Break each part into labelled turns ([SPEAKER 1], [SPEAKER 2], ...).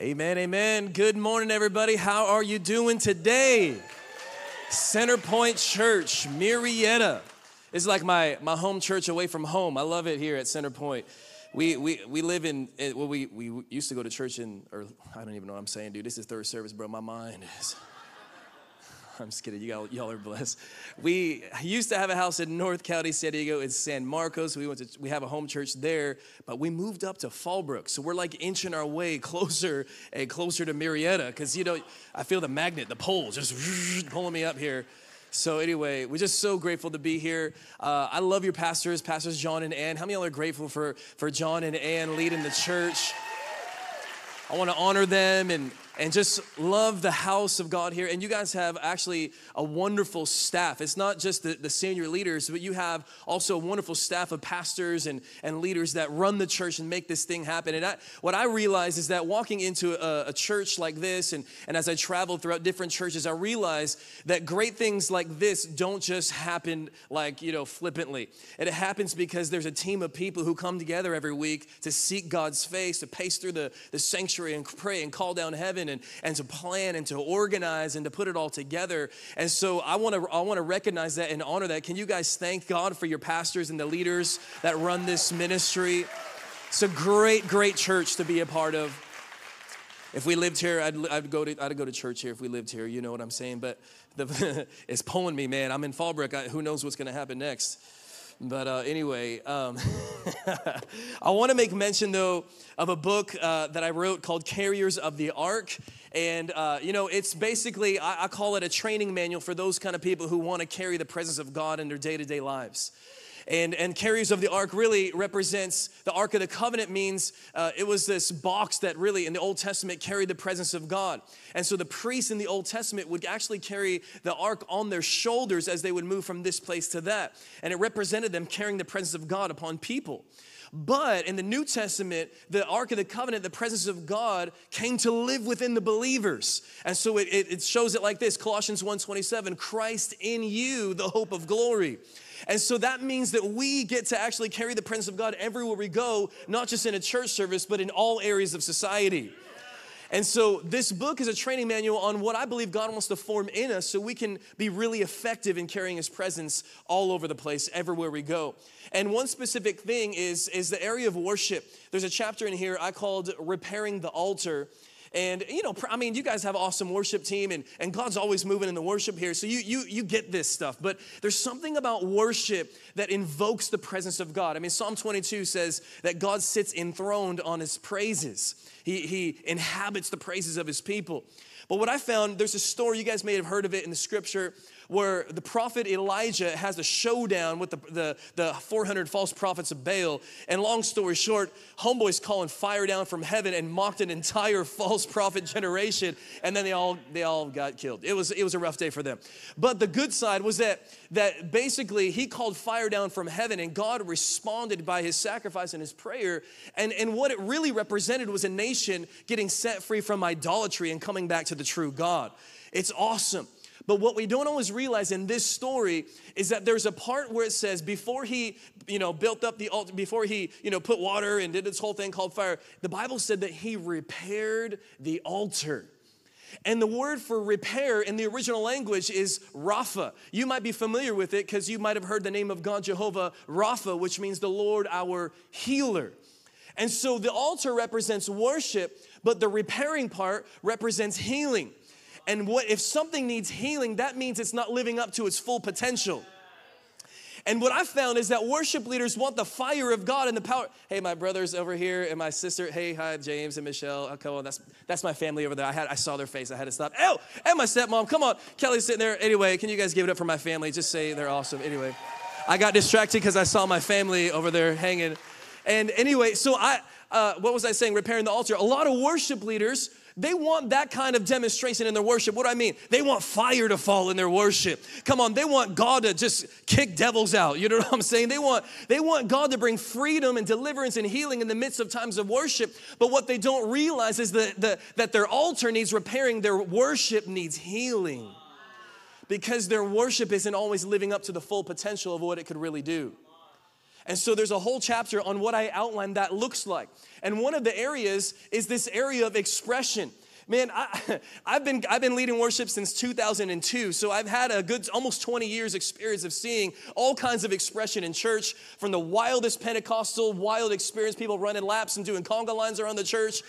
[SPEAKER 1] Amen, amen. Good morning, everybody. How are you doing today? Center Point Church, Murrieta. It's like my, my home church away from home. I love it here at Center Point. We, we, we live in, eh, well, we, we used to go to church in, or I don't even know what I'm saying, dude. This is third service, bro. My mind is. I'm just kidding. You all, y'all are blessed. We used to have a house in North County, San Diego. It's San Marcos. We went to we have a home church there, but we moved up to Fallbrook, so we're like inching our way closer and closer to Murrieta. because you know I feel the magnet, the pole, just pulling me up here. So anyway, we're just so grateful to be here. Uh, I love your pastors, pastors John and Ann. How many y'all are grateful for for John and Ann leading the church? I want to honor them and and just love the house of God here. And you guys have actually a wonderful staff. It's not just the, the senior leaders, but you have also a wonderful staff of pastors and, and leaders that run the church and make this thing happen. And I, what I realize is that walking into a, a church like this, and, and as I travel throughout different churches, I realize that great things like this don't just happen like, you know, flippantly. It happens because there's a team of people who come together every week to seek God's face, to pace through the, the sanctuary and pray and call down heaven and, and to plan and to organize and to put it all together. And so I want to I want to recognize that and honor that. Can you guys thank God for your pastors and the leaders that run this ministry? It's a great, great church to be a part of. If we lived here, I'd, I'd, go to I'd go to church here if we lived here. You know what I'm saying? But the, it's pulling me, man. I'm in Fallbrook. I, who knows what's going to happen next? But uh, anyway, um, I want to make mention though of a book uh, that I wrote called Carriers of the Ark. And, uh, you know, it's basically, I, I call it a training manual for those kind of people who want to carry the presence of God in their day to day lives. And, and carriers of the ark really represents the ark of the covenant means uh, it was this box that really in the old testament carried the presence of god and so the priests in the old testament would actually carry the ark on their shoulders as they would move from this place to that and it represented them carrying the presence of god upon people but in the New Testament, the Ark of the Covenant, the presence of God came to live within the believers. And so it, it, it shows it like this Colossians 1:27, Christ in you, the hope of glory. And so that means that we get to actually carry the presence of God everywhere we go, not just in a church service, but in all areas of society. And so this book is a training manual on what I believe God wants to form in us so we can be really effective in carrying his presence all over the place, everywhere we go. And one specific thing is, is the area of worship. There's a chapter in here I called Repairing the Altar. And you know, I mean, you guys have awesome worship team, and, and God's always moving in the worship here. So you you you get this stuff. But there's something about worship that invokes the presence of God. I mean, Psalm 22 says that God sits enthroned on his praises. He, he inhabits the praises of his people. But what I found, there's a story, you guys may have heard of it in the scripture, where the prophet Elijah has a showdown with the, the, the 400 false prophets of Baal. And long story short, homeboys calling fire down from heaven and mocked an entire false prophet generation. And then they all, they all got killed. It was, it was a rough day for them. But the good side was that, that basically he called fire down from heaven and God responded by his sacrifice and his prayer. And, and what it really represented was a nation getting set free from idolatry and coming back to the true God. It's awesome. But what we don't always realize in this story is that there's a part where it says before he, you know, built up the altar, before he, you know, put water and did this whole thing called fire, the Bible said that he repaired the altar. And the word for repair in the original language is Rapha. You might be familiar with it because you might have heard the name of God Jehovah Rapha, which means the Lord our healer. And so the altar represents worship, but the repairing part represents healing. And what if something needs healing, that means it's not living up to its full potential. And what I found is that worship leaders want the fire of God and the power. Hey, my brothers over here and my sister. Hey, hi, James and Michelle. Oh, come on, that's that's my family over there. I had I saw their face. I had to stop. Oh, and my stepmom. Come on, Kelly's sitting there. Anyway, can you guys give it up for my family? Just say they're awesome. Anyway, I got distracted because I saw my family over there hanging. And anyway, so I uh, what was I saying? Repairing the altar. A lot of worship leaders they want that kind of demonstration in their worship. What do I mean? They want fire to fall in their worship. Come on, they want God to just kick devils out. You know what I'm saying? They want they want God to bring freedom and deliverance and healing in the midst of times of worship. But what they don't realize is that, that, that their altar needs repairing, their worship needs healing. Because their worship isn't always living up to the full potential of what it could really do. And so there's a whole chapter on what I outlined that looks like. And one of the areas is this area of expression. Man, I, have been, I've been leading worship since 2002, so I've had a good almost 20 years experience of seeing all kinds of expression in church, from the wildest Pentecostal, wild experience, people running laps and doing conga lines around the church,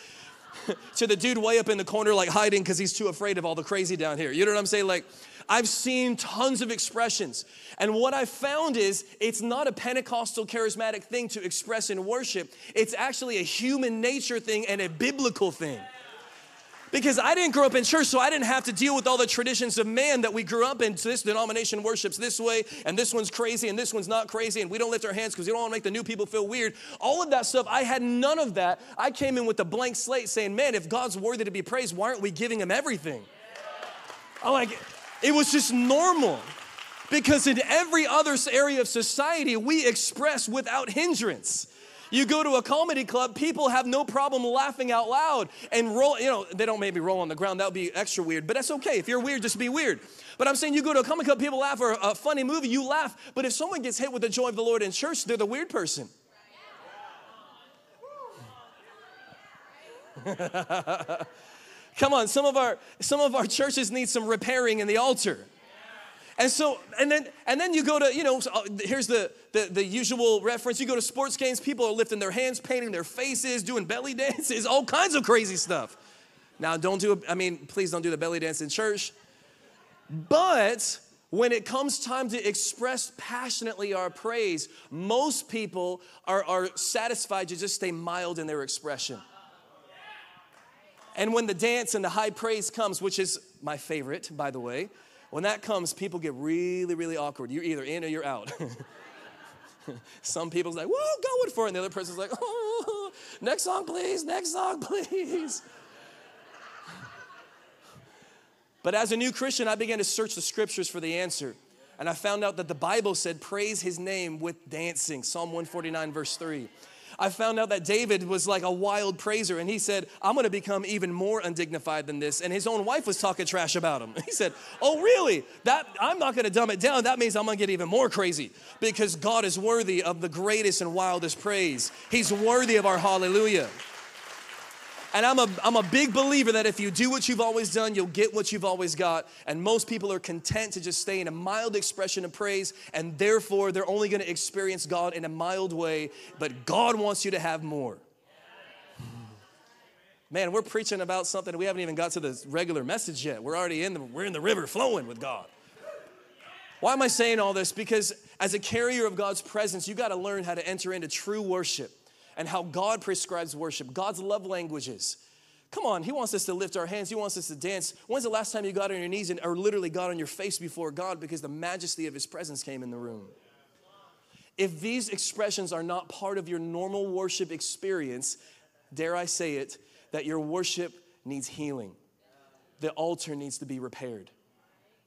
[SPEAKER 1] to the dude way up in the corner like hiding because he's too afraid of all the crazy down here. You know what I'm saying? Like, I've seen tons of expressions. And what I found is it's not a Pentecostal charismatic thing to express in worship, it's actually a human nature thing and a biblical thing because I didn't grow up in church, so I didn't have to deal with all the traditions of man that we grew up in. So this denomination worships this way, and this one's crazy, and this one's not crazy, and we don't lift our hands because we don't want to make the new people feel weird. All of that stuff, I had none of that. I came in with a blank slate saying, man, if God's worthy to be praised, why aren't we giving him everything? I'm like, it was just normal. Because in every other area of society, we express without hindrance. You go to a comedy club, people have no problem laughing out loud and roll, you know, they don't maybe roll on the ground. That would be extra weird, but that's okay. If you're weird, just be weird. But I'm saying you go to a comedy club, people laugh, or a funny movie, you laugh. But if someone gets hit with the joy of the Lord in church, they're the weird person. Come on, some of our some of our churches need some repairing in the altar. And so, and then, and then you go to, you know, uh, here's the, the, the usual reference. You go to sports games, people are lifting their hands, painting their faces, doing belly dances, all kinds of crazy stuff. Now, don't do, I mean, please don't do the belly dance in church. But when it comes time to express passionately our praise, most people are, are satisfied to just stay mild in their expression. And when the dance and the high praise comes, which is my favorite, by the way, when that comes, people get really, really awkward. You're either in or you're out. Some people's like, whoa, going for it. And the other person's like, oh, next song, please, next song, please. but as a new Christian, I began to search the scriptures for the answer. And I found out that the Bible said, praise his name with dancing. Psalm 149, verse 3. I found out that David was like a wild praiser and he said, I'm gonna become even more undignified than this. And his own wife was talking trash about him. He said, Oh, really? That I'm not gonna dumb it down. That means I'm gonna get even more crazy because God is worthy of the greatest and wildest praise. He's worthy of our hallelujah. And I'm a, I'm a big believer that if you do what you've always done, you'll get what you've always got. And most people are content to just stay in a mild expression of praise, and therefore they're only gonna experience God in a mild way. But God wants you to have more. Man, we're preaching about something we haven't even got to the regular message yet. We're already in the, we're in the river flowing with God. Why am I saying all this? Because as a carrier of God's presence, you got to learn how to enter into true worship and how God prescribes worship, God's love languages. Come on, He wants us to lift our hands. He wants us to dance. When's the last time you got on your knees and, or literally got on your face before God because the majesty of His presence came in the room? If these expressions are not part of your normal worship experience, dare I say it, that your worship needs healing. The altar needs to be repaired.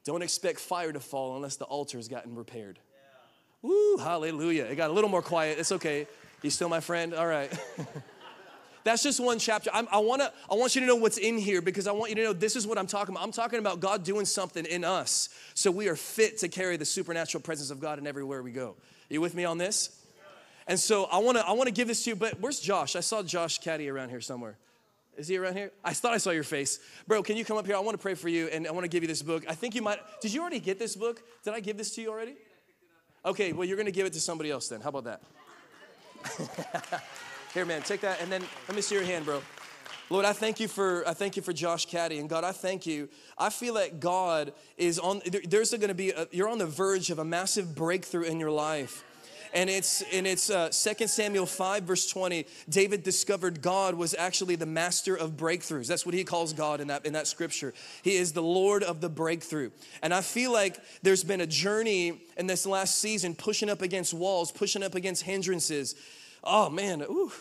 [SPEAKER 1] Don't expect fire to fall unless the altar has gotten repaired. Woo, hallelujah. It got a little more quiet. It's okay. You still my friend? All right. That's just one chapter. I'm, i wanna, I want you to know what's in here because I want you to know this is what I'm talking about. I'm talking about God doing something in us so we are fit to carry the supernatural presence of God in everywhere we go. You with me on this? And so I wanna, I wanna give this to you, but where's Josh? I saw Josh Caddy around here somewhere. Is he around here? I thought I saw your face. Bro, can you come up here? I wanna pray for you and I wanna give you this book. I think you might, did you already get this book? Did I give this to you already? Okay, well, you're gonna give it to somebody else then. How about that? Here, man, take that, and then let me see your hand, bro. Lord, I thank you for I thank you for Josh Caddy, and God, I thank you. I feel that God is on. There's going to be a, you're on the verge of a massive breakthrough in your life and it's in it's uh, 2 samuel 5 verse 20 david discovered god was actually the master of breakthroughs. That's what he calls god in that in that scripture. He is the lord of the breakthrough. And i feel like there's been a journey in this last season pushing up against walls pushing up against hindrances. Oh man ooh.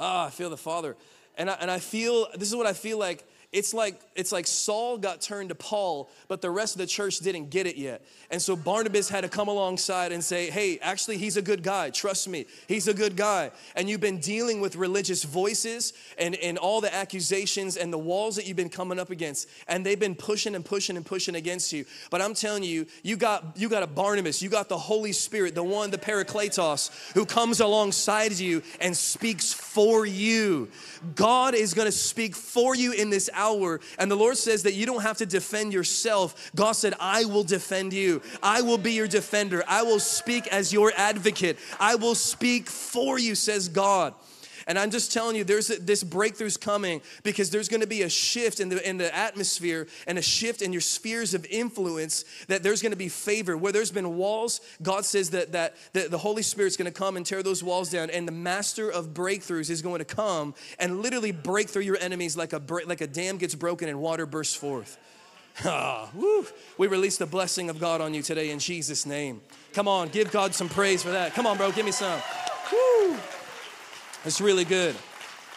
[SPEAKER 1] Ah, I feel the Father. And I, and I feel, this is what I feel like it's like it's like Saul got turned to Paul, but the rest of the church didn't get it yet. And so Barnabas had to come alongside and say, "Hey, actually he's a good guy. Trust me. He's a good guy." And you've been dealing with religious voices and and all the accusations and the walls that you've been coming up against, and they've been pushing and pushing and pushing against you. But I'm telling you, you got you got a Barnabas, you got the Holy Spirit, the one the Parakletos who comes alongside you and speaks for you. God is going to speak for you in this hour. And the Lord says that you don't have to defend yourself. God said, I will defend you. I will be your defender. I will speak as your advocate. I will speak for you, says God. And I'm just telling you, there's this breakthrough's coming because there's going to be a shift in the in the atmosphere and a shift in your spheres of influence. That there's going to be favor where there's been walls. God says that that, that the Holy Spirit's going to come and tear those walls down, and the Master of breakthroughs is going to come and literally break through your enemies like a like a dam gets broken and water bursts forth. Ah, woo. We release the blessing of God on you today in Jesus' name. Come on, give God some praise for that. Come on, bro, give me some. Woo. It's really good.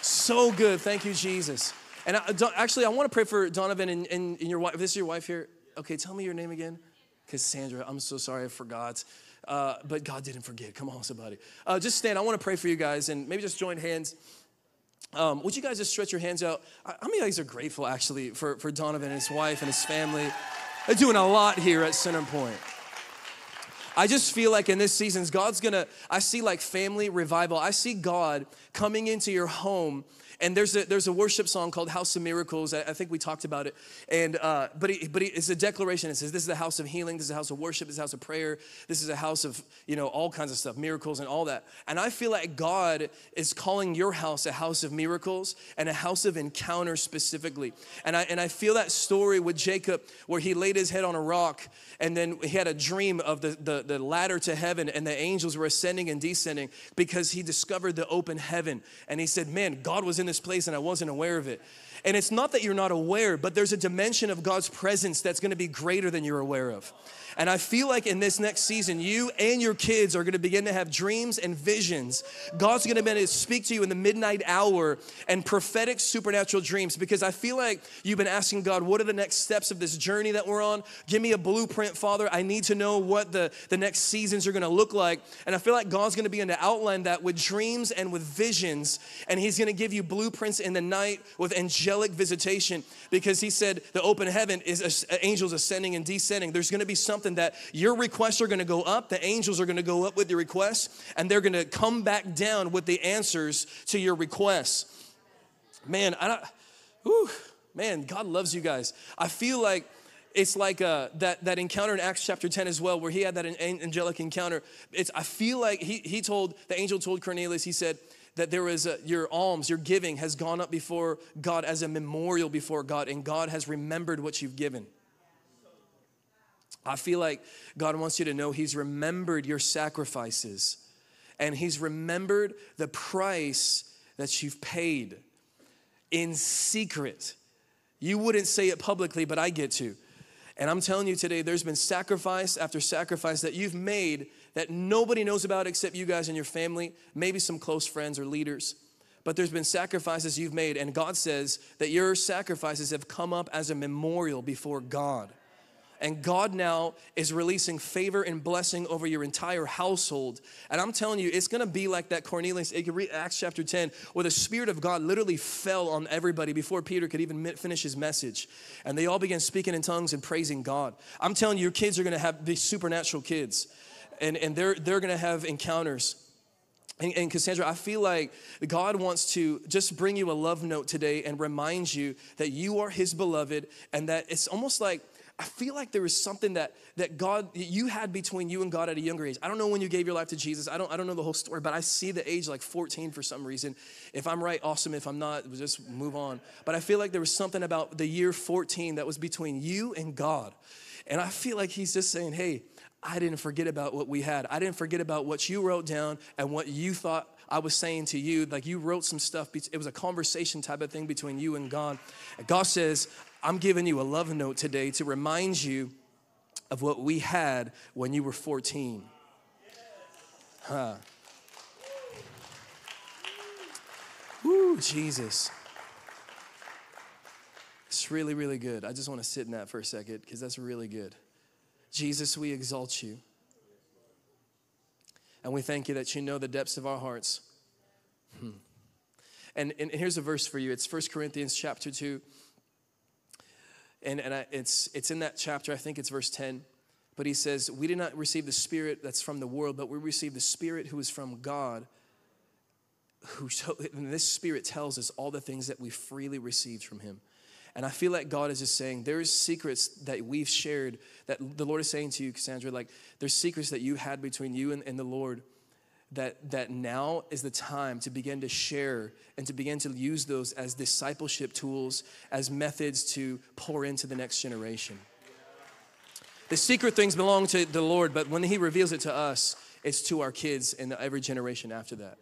[SPEAKER 1] So good. Thank you, Jesus. And I, actually, I want to pray for Donovan and, and, and your wife. This is your wife here. Okay, tell me your name again. Cassandra. I'm so sorry I forgot. Uh, but God didn't forget. Come on, somebody. Uh, just stand. I want to pray for you guys and maybe just join hands. Um, would you guys just stretch your hands out? How many of you guys are grateful actually for, for Donovan and his wife and his family? They're doing a lot here at Centerpoint. I just feel like in this season, God's gonna, I see like family revival. I see God coming into your home and there's a there's a worship song called House of Miracles. I, I think we talked about it. And uh, but but it's a declaration. It says this is a house of healing. This is a house of worship. This is a house of prayer. This is a house of you know all kinds of stuff, miracles and all that. And I feel like God is calling your house a house of miracles and a house of encounter specifically. And I and I feel that story with Jacob where he laid his head on a rock and then he had a dream of the the, the ladder to heaven and the angels were ascending and descending because he discovered the open heaven. And he said, "Man, God was in this place and I wasn't aware of it. And it's not that you're not aware, but there's a dimension of God's presence that's gonna be greater than you're aware of. And I feel like in this next season, you and your kids are gonna begin to have dreams and visions. God's gonna begin to speak to you in the midnight hour and prophetic supernatural dreams because I feel like you've been asking God, what are the next steps of this journey that we're on? Give me a blueprint, Father. I need to know what the, the next seasons are gonna look like. And I feel like God's gonna begin to outline that with dreams and with visions. And He's gonna give you blueprints in the night with angelic visitation because He said the open heaven is angels ascending and descending. There's gonna be something something that your requests are going to go up, the angels are going to go up with your requests, and they're going to come back down with the answers to your requests. Man, I don't, whew, man, God loves you guys. I feel like it's like uh, that, that encounter in Acts chapter 10 as well, where he had that angelic encounter. It's, I feel like he, he told, the angel told Cornelius, he said, that there was a, your alms, your giving has gone up before God as a memorial before God, and God has remembered what you've given. I feel like God wants you to know He's remembered your sacrifices and He's remembered the price that you've paid in secret. You wouldn't say it publicly, but I get to. And I'm telling you today, there's been sacrifice after sacrifice that you've made that nobody knows about except you guys and your family, maybe some close friends or leaders. But there's been sacrifices you've made, and God says that your sacrifices have come up as a memorial before God. And God now is releasing favor and blessing over your entire household. And I'm telling you, it's gonna be like that Cornelius. You can read Acts chapter 10, where the Spirit of God literally fell on everybody before Peter could even finish his message. And they all began speaking in tongues and praising God. I'm telling you, your kids are gonna have these supernatural kids. And, and they're, they're gonna have encounters. And, and, Cassandra, I feel like God wants to just bring you a love note today and remind you that you are His beloved, and that it's almost like I feel like there was something that that God you had between you and God at a younger age. I don't know when you gave your life to Jesus. I don't I don't know the whole story, but I see the age like 14 for some reason. If I'm right, awesome. If I'm not, just move on. But I feel like there was something about the year 14 that was between you and God. And I feel like he's just saying, "Hey, I didn't forget about what we had. I didn't forget about what you wrote down and what you thought I was saying to you. Like you wrote some stuff. It was a conversation type of thing between you and God. And God says, I'm giving you a love note today to remind you of what we had when you were 14. Huh. Woo, Jesus. It's really, really good. I just want to sit in that for a second because that's really good. Jesus, we exalt you. And we thank you that you know the depths of our hearts. Hmm. And, and here's a verse for you. It's 1 Corinthians chapter 2. And, and I, it's, it's in that chapter, I think it's verse 10. But he says, We did not receive the Spirit that's from the world, but we received the Spirit who is from God. Who, and this Spirit tells us all the things that we freely received from Him. And I feel like God is just saying, there's secrets that we've shared that the Lord is saying to you, Cassandra, like there's secrets that you had between you and, and the Lord that, that now is the time to begin to share and to begin to use those as discipleship tools, as methods to pour into the next generation. The secret things belong to the Lord, but when He reveals it to us, it's to our kids and every generation after that.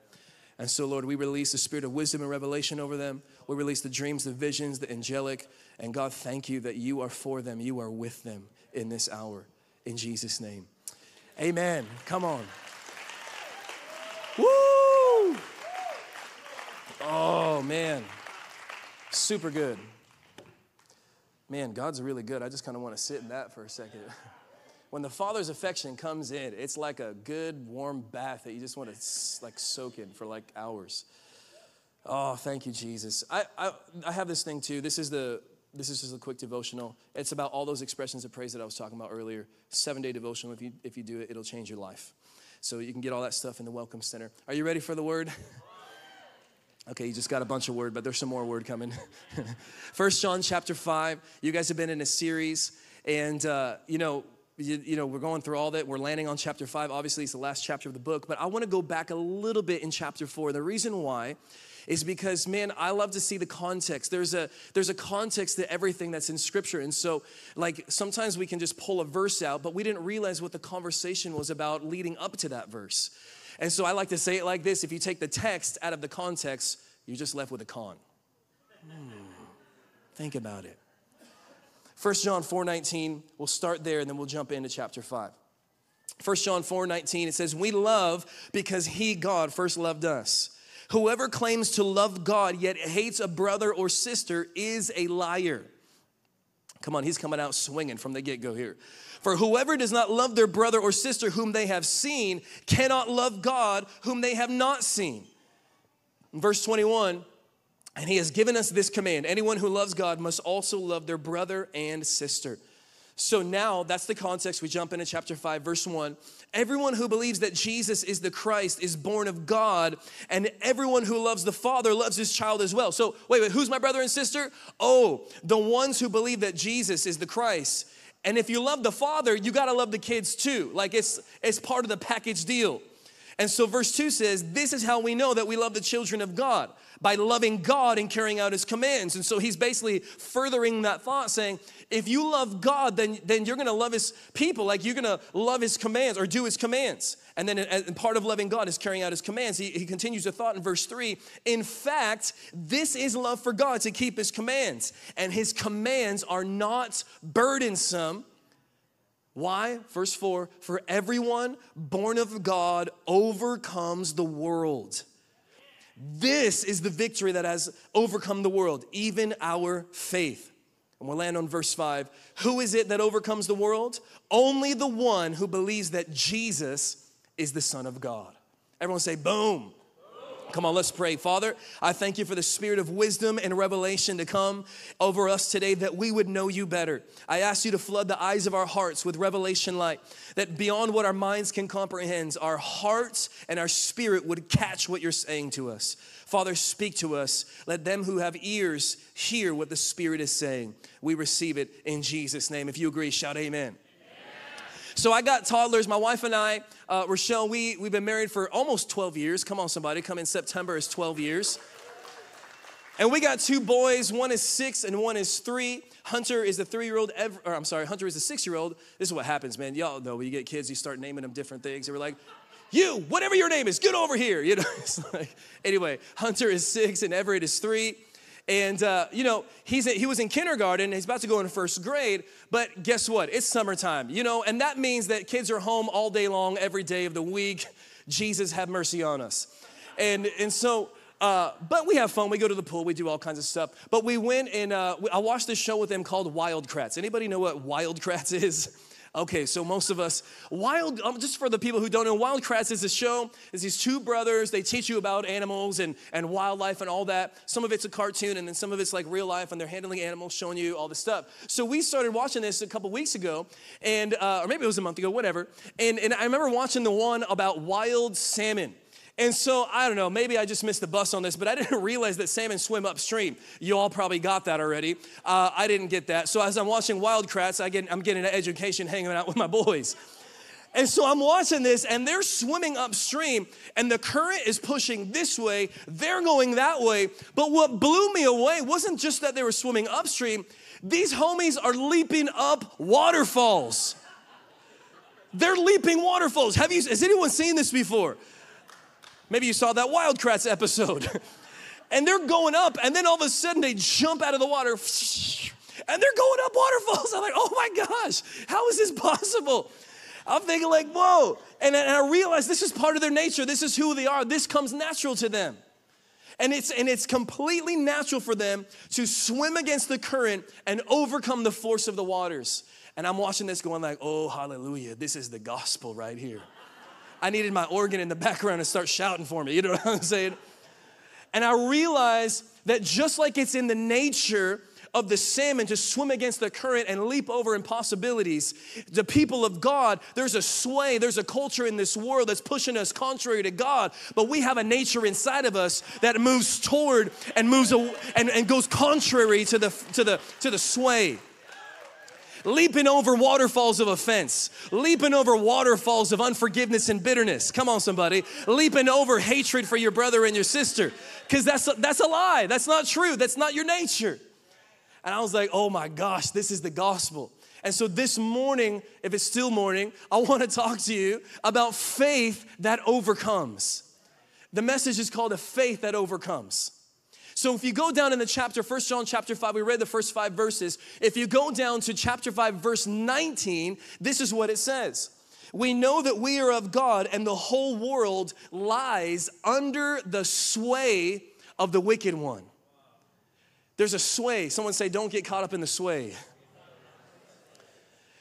[SPEAKER 1] And so, Lord, we release the spirit of wisdom and revelation over them. We release the dreams, the visions, the angelic. And God, thank you that you are for them, you are with them in this hour. In Jesus' name. Amen. Come on. Woo! Oh, man. Super good. Man, God's really good. I just kind of want to sit in that for a second. when the father's affection comes in, it's like a good warm bath that you just want to like soak in for like hours. Oh, thank you, Jesus. I, I, I have this thing too. This is the this is just a quick devotional. It's about all those expressions of praise that I was talking about earlier. Seven day devotional. If you if you do it, it'll change your life. So you can get all that stuff in the Welcome Center. Are you ready for the word? Okay, you just got a bunch of word, but there's some more word coming. First John chapter five. You guys have been in a series, and uh, you know you, you, know, we're going through all that. We're landing on chapter five. Obviously, it's the last chapter of the book, but I want to go back a little bit in chapter four. The reason why is because man i love to see the context there's a there's a context to everything that's in scripture and so like sometimes we can just pull a verse out but we didn't realize what the conversation was about leading up to that verse and so i like to say it like this if you take the text out of the context you're just left with a con hmm. think about it 1 John 4:19, we'll start there and then we'll jump into chapter 5. 1 John 4:19 it says, "We love because he God first loved us. Whoever claims to love God yet hates a brother or sister is a liar." Come on, he's coming out swinging from the get-go here. For whoever does not love their brother or sister whom they have seen cannot love God whom they have not seen. In verse 21, and he has given us this command anyone who loves God must also love their brother and sister. So now that's the context. We jump into chapter 5, verse 1. Everyone who believes that Jesus is the Christ is born of God, and everyone who loves the Father loves his child as well. So, wait, wait, who's my brother and sister? Oh, the ones who believe that Jesus is the Christ. And if you love the Father, you gotta love the kids too. Like it's it's part of the package deal. And so verse 2 says, This is how we know that we love the children of God by loving God and carrying out his commands. And so he's basically furthering that thought, saying, if you love God, then, then you're gonna love his people, like you're gonna love his commands or do his commands. And then and part of loving God is carrying out his commands. He, he continues the thought in verse 3 In fact, this is love for God to keep his commands, and his commands are not burdensome why? Verse 4 For everyone born of God overcomes the world. This is the victory that has overcome the world, even our faith. And we'll land on verse 5. Who is it that overcomes the world? Only the one who believes that Jesus is the Son of God. Everyone say, boom. Come on, let's pray. Father, I thank you for the spirit of wisdom and revelation to come over us today that we would know you better. I ask you to flood the eyes of our hearts with revelation light, that beyond what our minds can comprehend, our hearts and our spirit would catch what you're saying to us. Father, speak to us. Let them who have ears hear what the Spirit is saying. We receive it in Jesus' name. If you agree, shout amen. So I got toddlers. My wife and I, uh, Rochelle, we, we've been married for almost 12 years. Come on, somebody. Come in September is 12 years. And we got two boys. One is six and one is three. Hunter is the three-year-old, or I'm sorry, Hunter is the six-year-old. This is what happens, man. Y'all know when you get kids, you start naming them different things. They were like, you, whatever your name is, get over here. You know, it's like, anyway, Hunter is six and Everett is three. And, uh, you know, he's, he was in kindergarten, he's about to go into first grade, but guess what? It's summertime, you know, and that means that kids are home all day long, every day of the week. Jesus, have mercy on us. And, and so, Uh, but we have fun. We go to the pool. We do all kinds of stuff. But we went and uh, I watched this show with them called Wild Kratts. Anybody know what Wild Kratts is? Okay, so most of us, Wild, um, just for the people who don't know, Wild Kratts is a show. It's these two brothers. They teach you about animals and, and wildlife and all that. Some of it's a cartoon and then some of it's like real life and they're handling animals, showing you all this stuff. So we started watching this a couple weeks ago, and uh, or maybe it was a month ago, whatever. And, and I remember watching the one about wild salmon. And so, I don't know, maybe I just missed the bus on this, but I didn't realize that salmon swim upstream. You all probably got that already. Uh, I didn't get that. So, as I'm watching Wild Kratts, I get, I'm getting an education hanging out with my boys. And so I'm watching this, and they're swimming upstream, and the current is pushing this way, they're going that way. But what blew me away wasn't just that they were swimming upstream, these homies are leaping up waterfalls. They're leaping waterfalls. Have you, has anyone seen this before? Maybe you saw that Wild Kratts episode. and they're going up, and then all of a sudden they jump out of the water, and they're going up waterfalls. I'm like, oh my gosh, how is this possible? I'm thinking, like, whoa. And, and I realize this is part of their nature. This is who they are. This comes natural to them. And it's, and it's completely natural for them to swim against the current and overcome the force of the waters. And I'm watching this going like, oh, hallelujah, this is the gospel right here. I needed my organ in the background to start shouting for me. You know what I'm saying? And I realized that just like it's in the nature of the salmon to swim against the current and leap over impossibilities. The people of God, there's a sway, there's a culture in this world that's pushing us contrary to God, but we have a nature inside of us that moves toward and moves and, and goes contrary to the to the to the sway leaping over waterfalls of offense, leaping over waterfalls of unforgiveness and bitterness. Come on, somebody. Leaping over hatred for your brother and your sister. Because that's, a, that's a lie. That's not true. That's not your nature. And I was like, oh my gosh, this is the gospel. And so this morning, if it's still morning, I want to talk to you about faith that overcomes. The message is called a faith that overcomes. So if you go down in the chapter, First John chapter 5, we read the first five verses. If you go down to chapter 5, verse 19, this is what it says. We know that we are of God and the whole world lies under the sway of the wicked one. There's a sway. Someone say, don't get caught up in the sway.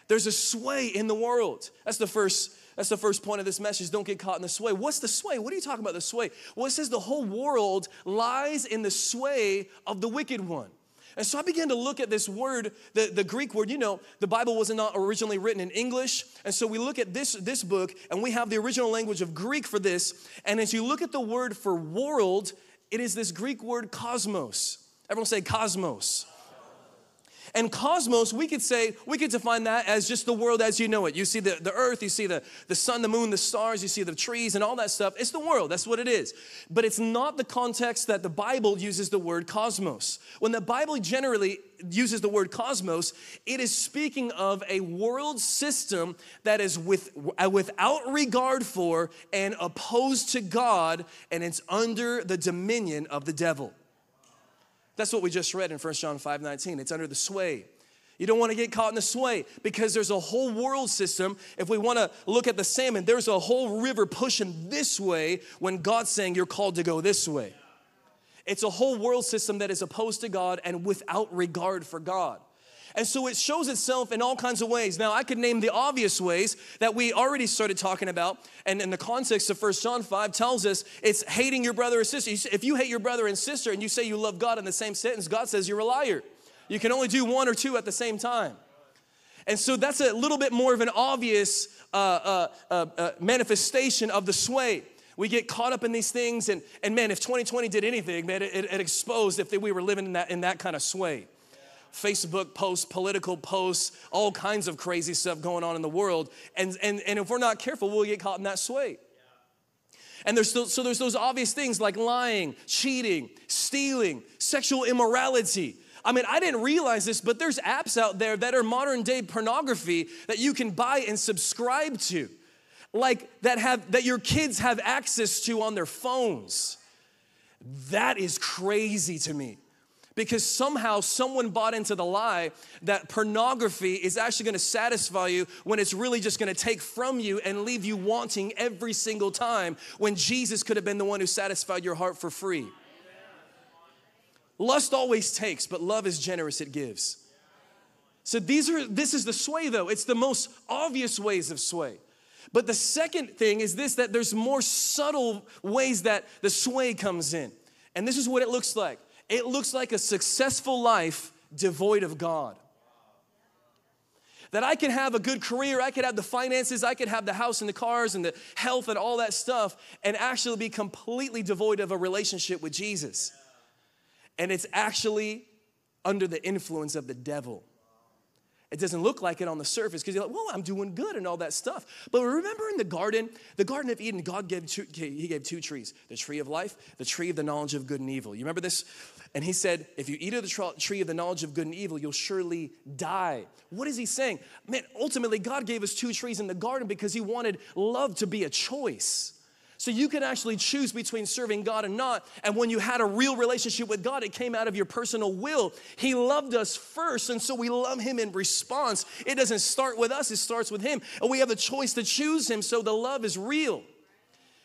[SPEAKER 1] There's a sway in the world. That's the first that's the first point of this message. Don't get caught in the sway. What's the sway? What are you talking about, the sway? Well, it says the whole world lies in the sway of the wicked one. And so I began to look at this word, the, the Greek word. You know, the Bible was not originally written in English. And so we look at this, this book, and we have the original language of Greek for this. And as you look at the word for world, it is this Greek word cosmos. Everyone say cosmos. And cosmos, we could say, we could define that as just the world as you know it. You see the, the earth, you see the, the sun, the moon, the stars, you see the trees and all that stuff. It's the world, that's what it is. But it's not the context that the Bible uses the word cosmos. When the Bible generally uses the word cosmos, it is speaking of a world system that is with, uh, without regard for and opposed to God, and it's under the dominion of the devil. That's what we just read in 1 John 5 19. It's under the sway. You don't want to get caught in the sway because there's a whole world system. If we want to look at the salmon, there's a whole river pushing this way when God's saying you're called to go this way. It's a whole world system that is opposed to God and without regard for God. And so it shows itself in all kinds of ways. Now, I could name the obvious ways that we already started talking about. And in the context of First John 5 tells us it's hating your brother or sister. If you hate your brother and sister and you say you love God in the same sentence, God says you're a liar. You can only do one or two at the same time. And so that's a little bit more of an obvious uh, uh, uh, uh manifestation of the sway we get caught up in these things and, and man if 2020 did anything man it, it exposed if we were living in that, in that kind of sway Facebook posts, political posts, all kinds of crazy stuff going on in the world. And, and, and if we're not careful, we'll get caught in that sway. And there's still, so there's those obvious things like lying, cheating, stealing, sexual immorality. I mean, I didn't realize this, but there's apps out there that are modern day pornography that you can buy and subscribe to. Like that have that your kids have access to on their phones. That is crazy to me because somehow someone bought into the lie that pornography is actually to satisfy you when it's really just to take from you and leave you wanting every single time when Jesus could have been the one who satisfied your heart for free. Lust always takes, but love is generous, it gives. So these are this is the sway though. It's the most obvious ways of sway. But the second thing is this that there's more subtle ways that the sway comes in. And this is what it looks like. It looks like a successful life devoid of God. That I can have a good career, I could have the finances, I could have the house and the cars and the health and all that stuff, and actually be completely devoid of a relationship with Jesus. And it's actually under the influence of the devil. It doesn't look like it on the surface because you're like, well, I'm doing good and all that stuff. But remember in the garden, the Garden of Eden, God gave two, he gave two trees the tree of life, the tree of the knowledge of good and evil. You remember this? And he said, if you eat of the tree of the knowledge of good and evil, you'll surely die. What is he saying? Man, ultimately, God gave us two trees in the garden because he wanted love to be a choice. So you can actually choose between serving God and not. And when you had a real relationship with God, it came out of your personal will. He loved us first, and so we love Him in response. It doesn't start with us, it starts with Him. And we have the choice to choose Him, so the love is real.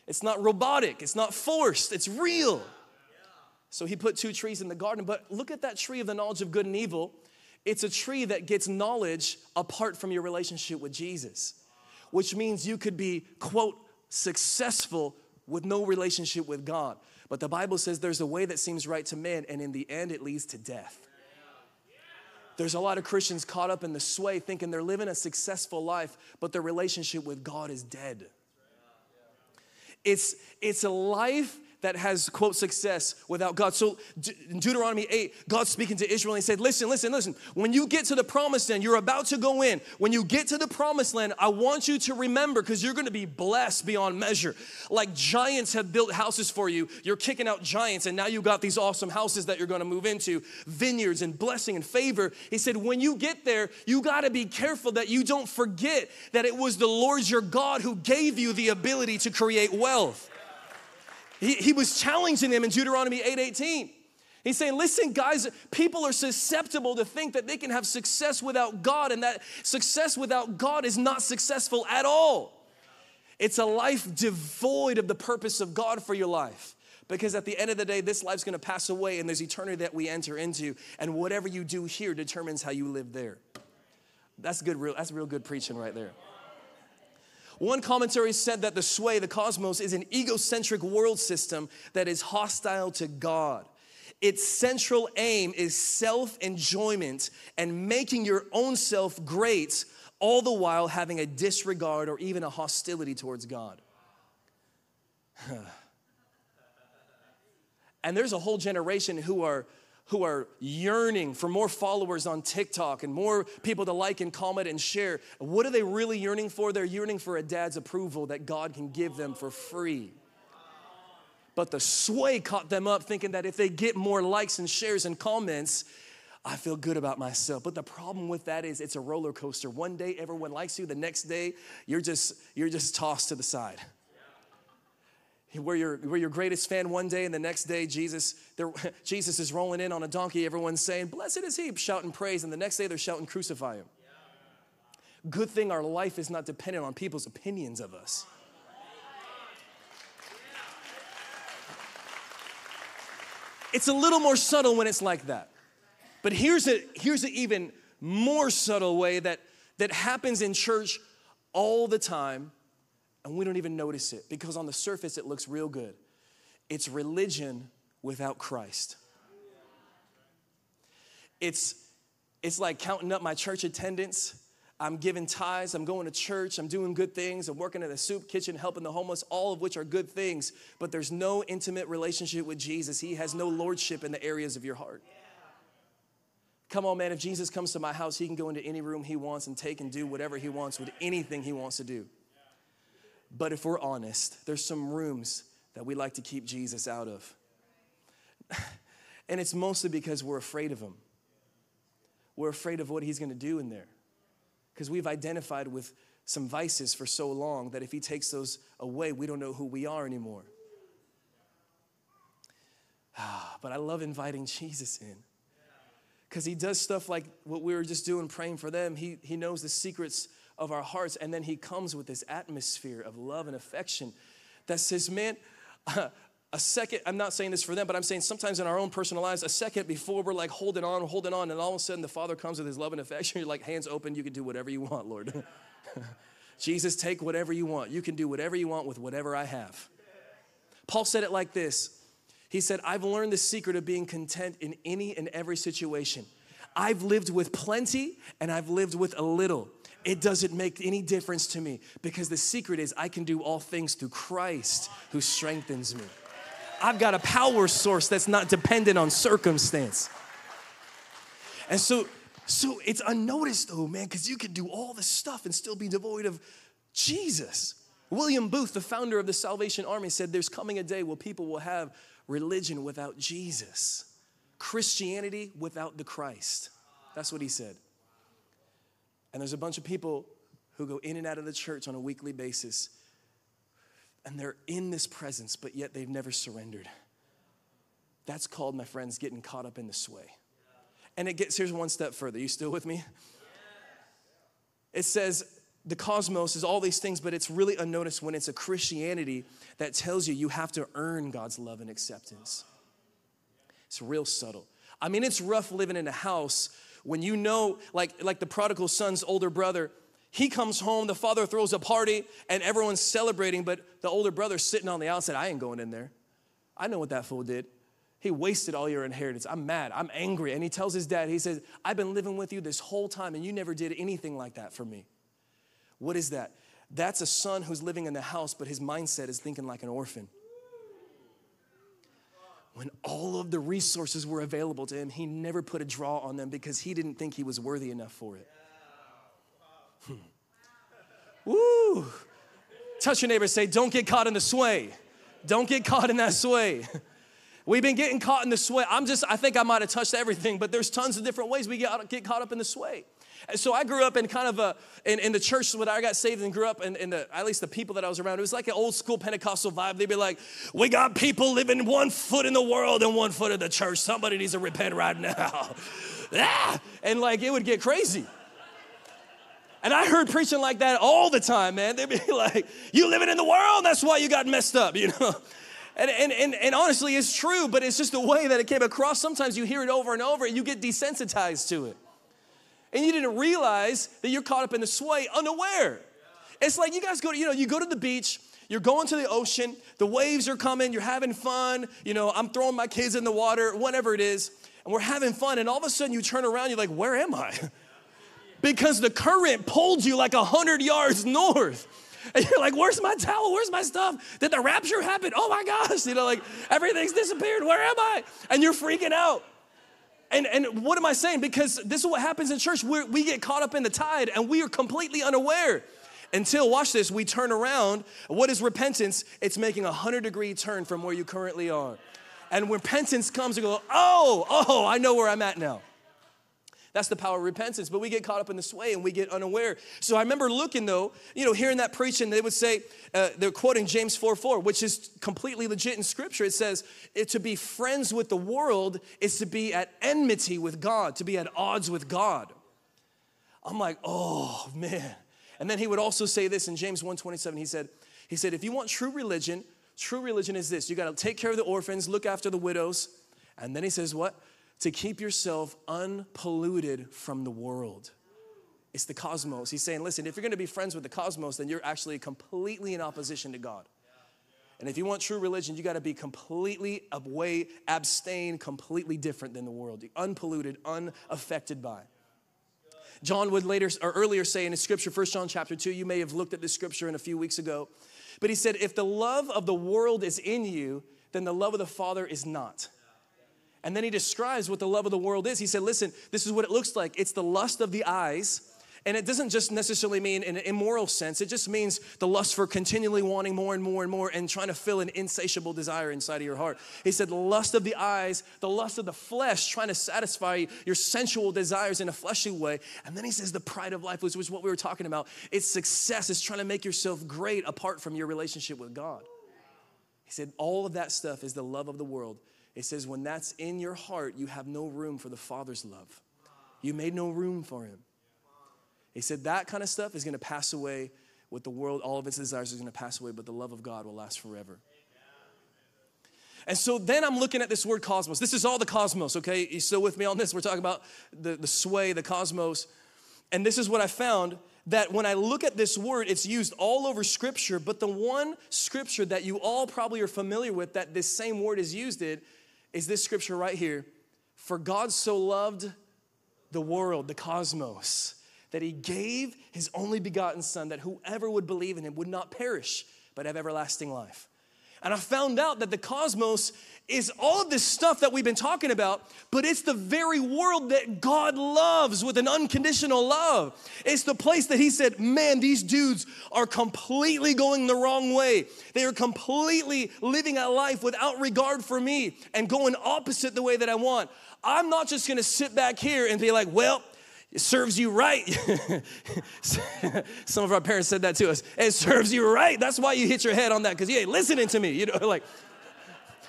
[SPEAKER 1] It's not robotic, it's not forced, it's real. So He put two trees in the garden, but look at that tree of the knowledge of good and evil. It's a tree that gets knowledge apart from your relationship with Jesus, which means you could be, quote, successful with no relationship with God. But the Bible says there's a way that seems right to man, and in the end, it leads to death. There's a lot of Christians caught up in the sway thinking they're living a successful life, but their relationship with God is dead. It's, it's a life that has, quote, success without God. So in Deuteronomy 8, God's speaking to Israel and he said, Listen, listen, listen. When you get to the promised land, you're about to go in. When you get to the promised land, I want you to remember because you're going to be blessed beyond measure. Like giants have built houses for you. You're kicking out giants, and now you got these awesome houses that you're going to move into, vineyards and blessing and favor. He said, When you get there, you got to be careful that you don't forget that it was the Lord your God who gave you the ability to create wealth. He, was challenging them in Deuteronomy 8 He's saying, listen, guys, people are susceptible to think that they can have success without God, and that success without God is not successful at all. It's a life devoid of the purpose of God for your life. Because at the end of the day, this life's gonna pass away, and there's eternity that we enter into, and whatever you do here determines how you live there. That's good, real, that's real good preaching right there. One commentary said that the sway, the cosmos, is an egocentric world system that is hostile to God. Its central aim is self enjoyment and making your own self great, all the while having a disregard or even a hostility towards God. and there's a whole generation who are who are yearning for more followers on TikTok and more people to like and comment and share. What are they really yearning for? They're yearning for a dad's approval that God can give them for free. But the sway caught them up thinking that if they get more likes and shares and comments, I feel good about myself. But the problem with that is it's a roller coaster. One day everyone likes you, the next day you're just you're just tossed to the side we're your, your greatest fan one day, and the next day, Jesus, Jesus is rolling in on a donkey. Everyone's saying, Blessed is he, shouting praise. And the next day, they're shouting, Crucify him. Good thing our life is not dependent on people's opinions of us. It's a little more subtle when it's like that. But here's a here's an even more subtle way that that happens in church all the time and we don't even notice it because on the surface it looks real good. It's religion without Christ. It's, it's like counting up my church attendance. I'm giving tithes, I'm going to church, I'm doing good things, I'm working at a soup kitchen, helping the homeless, all of which are good things, but there's no intimate relationship with Jesus. He has no lordship in the areas of your heart. Come on, man, if Jesus comes to my house, he can go into any room he wants and take and do whatever he wants with anything he wants to do. But if we're honest, there's some rooms that we like to keep Jesus out of. and it's mostly because we're afraid of him. We're afraid of what he's gonna do in there. Because we've identified with some vices for so long that if he takes those away, we don't know who we are anymore. but I love inviting Jesus in. Because he does stuff like what we were just doing, praying for them. He, he knows the secrets of our hearts. And then he comes with this atmosphere of love and affection that says, man, a second, I'm not saying this for them, but I'm saying sometimes in our own personal lives, a second before we're like holding on, holding on, and all of a sudden the Father comes with his love and affection. You're like, hands open, you can do whatever you want, Lord. Jesus, take whatever you want. You can do whatever you want with whatever I have. Paul said it like this He said, I've learned the secret of being content in any and every situation. I've lived with plenty and I've lived with a little. It doesn't make any difference to me because the secret is I can do all things through Christ who strengthens me. I've got a power source that's not dependent on circumstance. And so, so it's unnoticed though, man, because you can do all this stuff and still be devoid of Jesus. William Booth, the founder of the Salvation Army, said there's coming a day where people will have religion without Jesus, Christianity without the Christ. That's what he said. And there's a bunch of people who go in and out of the church on a weekly basis, and they're in this presence, but yet they've never surrendered. That's called, my friends, getting caught up in the sway. And it gets here's one step further. You still with me? It says, the cosmos is all these things, but it's really unnoticed when it's a Christianity that tells you you have to earn God's love and acceptance. It's real subtle. I mean, it's rough living in a house when you know, like, like the prodigal son's older brother, he comes home, the father throws a party, and everyone's celebrating, but the older brother's sitting on the outside. I ain't going in there. I know what that fool did. He wasted all your inheritance. I'm mad. I'm angry. And he tells his dad, he says, I've been living with you this whole time, and you never did anything like that for me. What is that? That's a son who's living in the house, but his mindset is thinking like an orphan. When all of the resources were available to him, he never put a draw on them because he didn't think he was worthy enough for it. Hmm. Woo! Touch your neighbor, say, Don't get caught in the sway. Don't get caught in that sway. We've been getting caught in the sway. I'm just, I think I might have touched everything, but there's tons of different ways we get, get caught up in the sway. And so I grew up in kind of a, in, in the church when I got saved and grew up in, in the, at least the people that I was around, it was like an old school Pentecostal vibe. They'd be like, we got people living one foot in the world and one foot in the church. Somebody needs to repent right now. ah! And like, it would get crazy. And I heard preaching like that all the time, man. They'd be like, you living in the world, that's why you got messed up, you know? And, and, and, and honestly, it's true, but it's just the way that it came across. Sometimes you hear it over and over and you get desensitized to it and you didn't realize that you're caught up in the sway unaware. It's like you guys go to, you know, you go to the beach, you're going to the ocean, the waves are coming, you're having fun, you know, I'm throwing my kids in the water, whatever it is, and we're having fun, and all of a sudden you turn around, you're like, where am I? because the current pulled you like a hundred yards north. And you're like, where's my towel? Where's my stuff? Did the rapture happen? Oh my gosh, you know, like everything's disappeared. Where am I? And you're freaking out. And, and what am I saying? Because this is what happens in church. we we get caught up in the tide and we are completely unaware until, watch this, we turn around. What is repentance? It's making a 100 degree turn from where you currently are. And repentance comes, you go, oh, oh, I know where I'm at now. That's the power of repentance. But we get caught up in the sway and we get unaware. So I remember looking though, you know, hearing that preaching, they would say, uh, they're quoting James 4 4, which is completely legit in scripture. It says, it, to be friends with the world is to be at enmity with God, to be at odds with God. I'm like, oh man. And then he would also say this in James 1:27. He said, he said, if you want true religion, true religion is this. You got to take care of the orphans, look after the widows. And then he says, what? To keep yourself unpolluted from the world. It's the cosmos. He's saying, listen, if you're gonna be friends with the cosmos, then you're actually completely in opposition to God. And if you want true religion, you gotta be completely away, abstain, completely different than the world, unpolluted, unaffected by. John would later or earlier say in his scripture, 1 John chapter 2, you may have looked at this scripture in a few weeks ago, but he said, if the love of the world is in you, then the love of the Father is not. And then he describes what the love of the world is. He said, Listen, this is what it looks like it's the lust of the eyes. And it doesn't just necessarily mean in an immoral sense, it just means the lust for continually wanting more and more and more and trying to fill an insatiable desire inside of your heart. He said, the lust of the eyes, the lust of the flesh, trying to satisfy your sensual desires in a fleshly way. And then he says, the pride of life, which was what we were talking about. It's success, it's trying to make yourself great apart from your relationship with God. He said, all of that stuff is the love of the world it says, when that's in your heart, you have no room for the Father's love. You made no room for Him. He said, that kind of stuff is going to pass away with the world. All of its desires are going to pass away, but the love of God will last forever. And so then I'm looking at this word cosmos. This is all the cosmos, okay? You still with me on this? We're talking about the, the sway, the cosmos. And this is what I found that when I look at this word, it's used all over scripture, but the one scripture that you all probably are familiar with that this same word is used in is this scripture right here. For God so loved the world, the cosmos, that he gave his only begotten Son, that whoever would believe in him would not perish, but have everlasting life. And I found out that the cosmos is all of this stuff that we've been talking about, but it's the very world that God loves with an unconditional love. It's the place that He said, Man, these dudes are completely going the wrong way. They are completely living a life without regard for me and going opposite the way that I want. I'm not just gonna sit back here and be like, Well, it serves you right. Some of our parents said that to us. It serves you right. That's why you hit your head on that because you ain't listening to me. You know, like,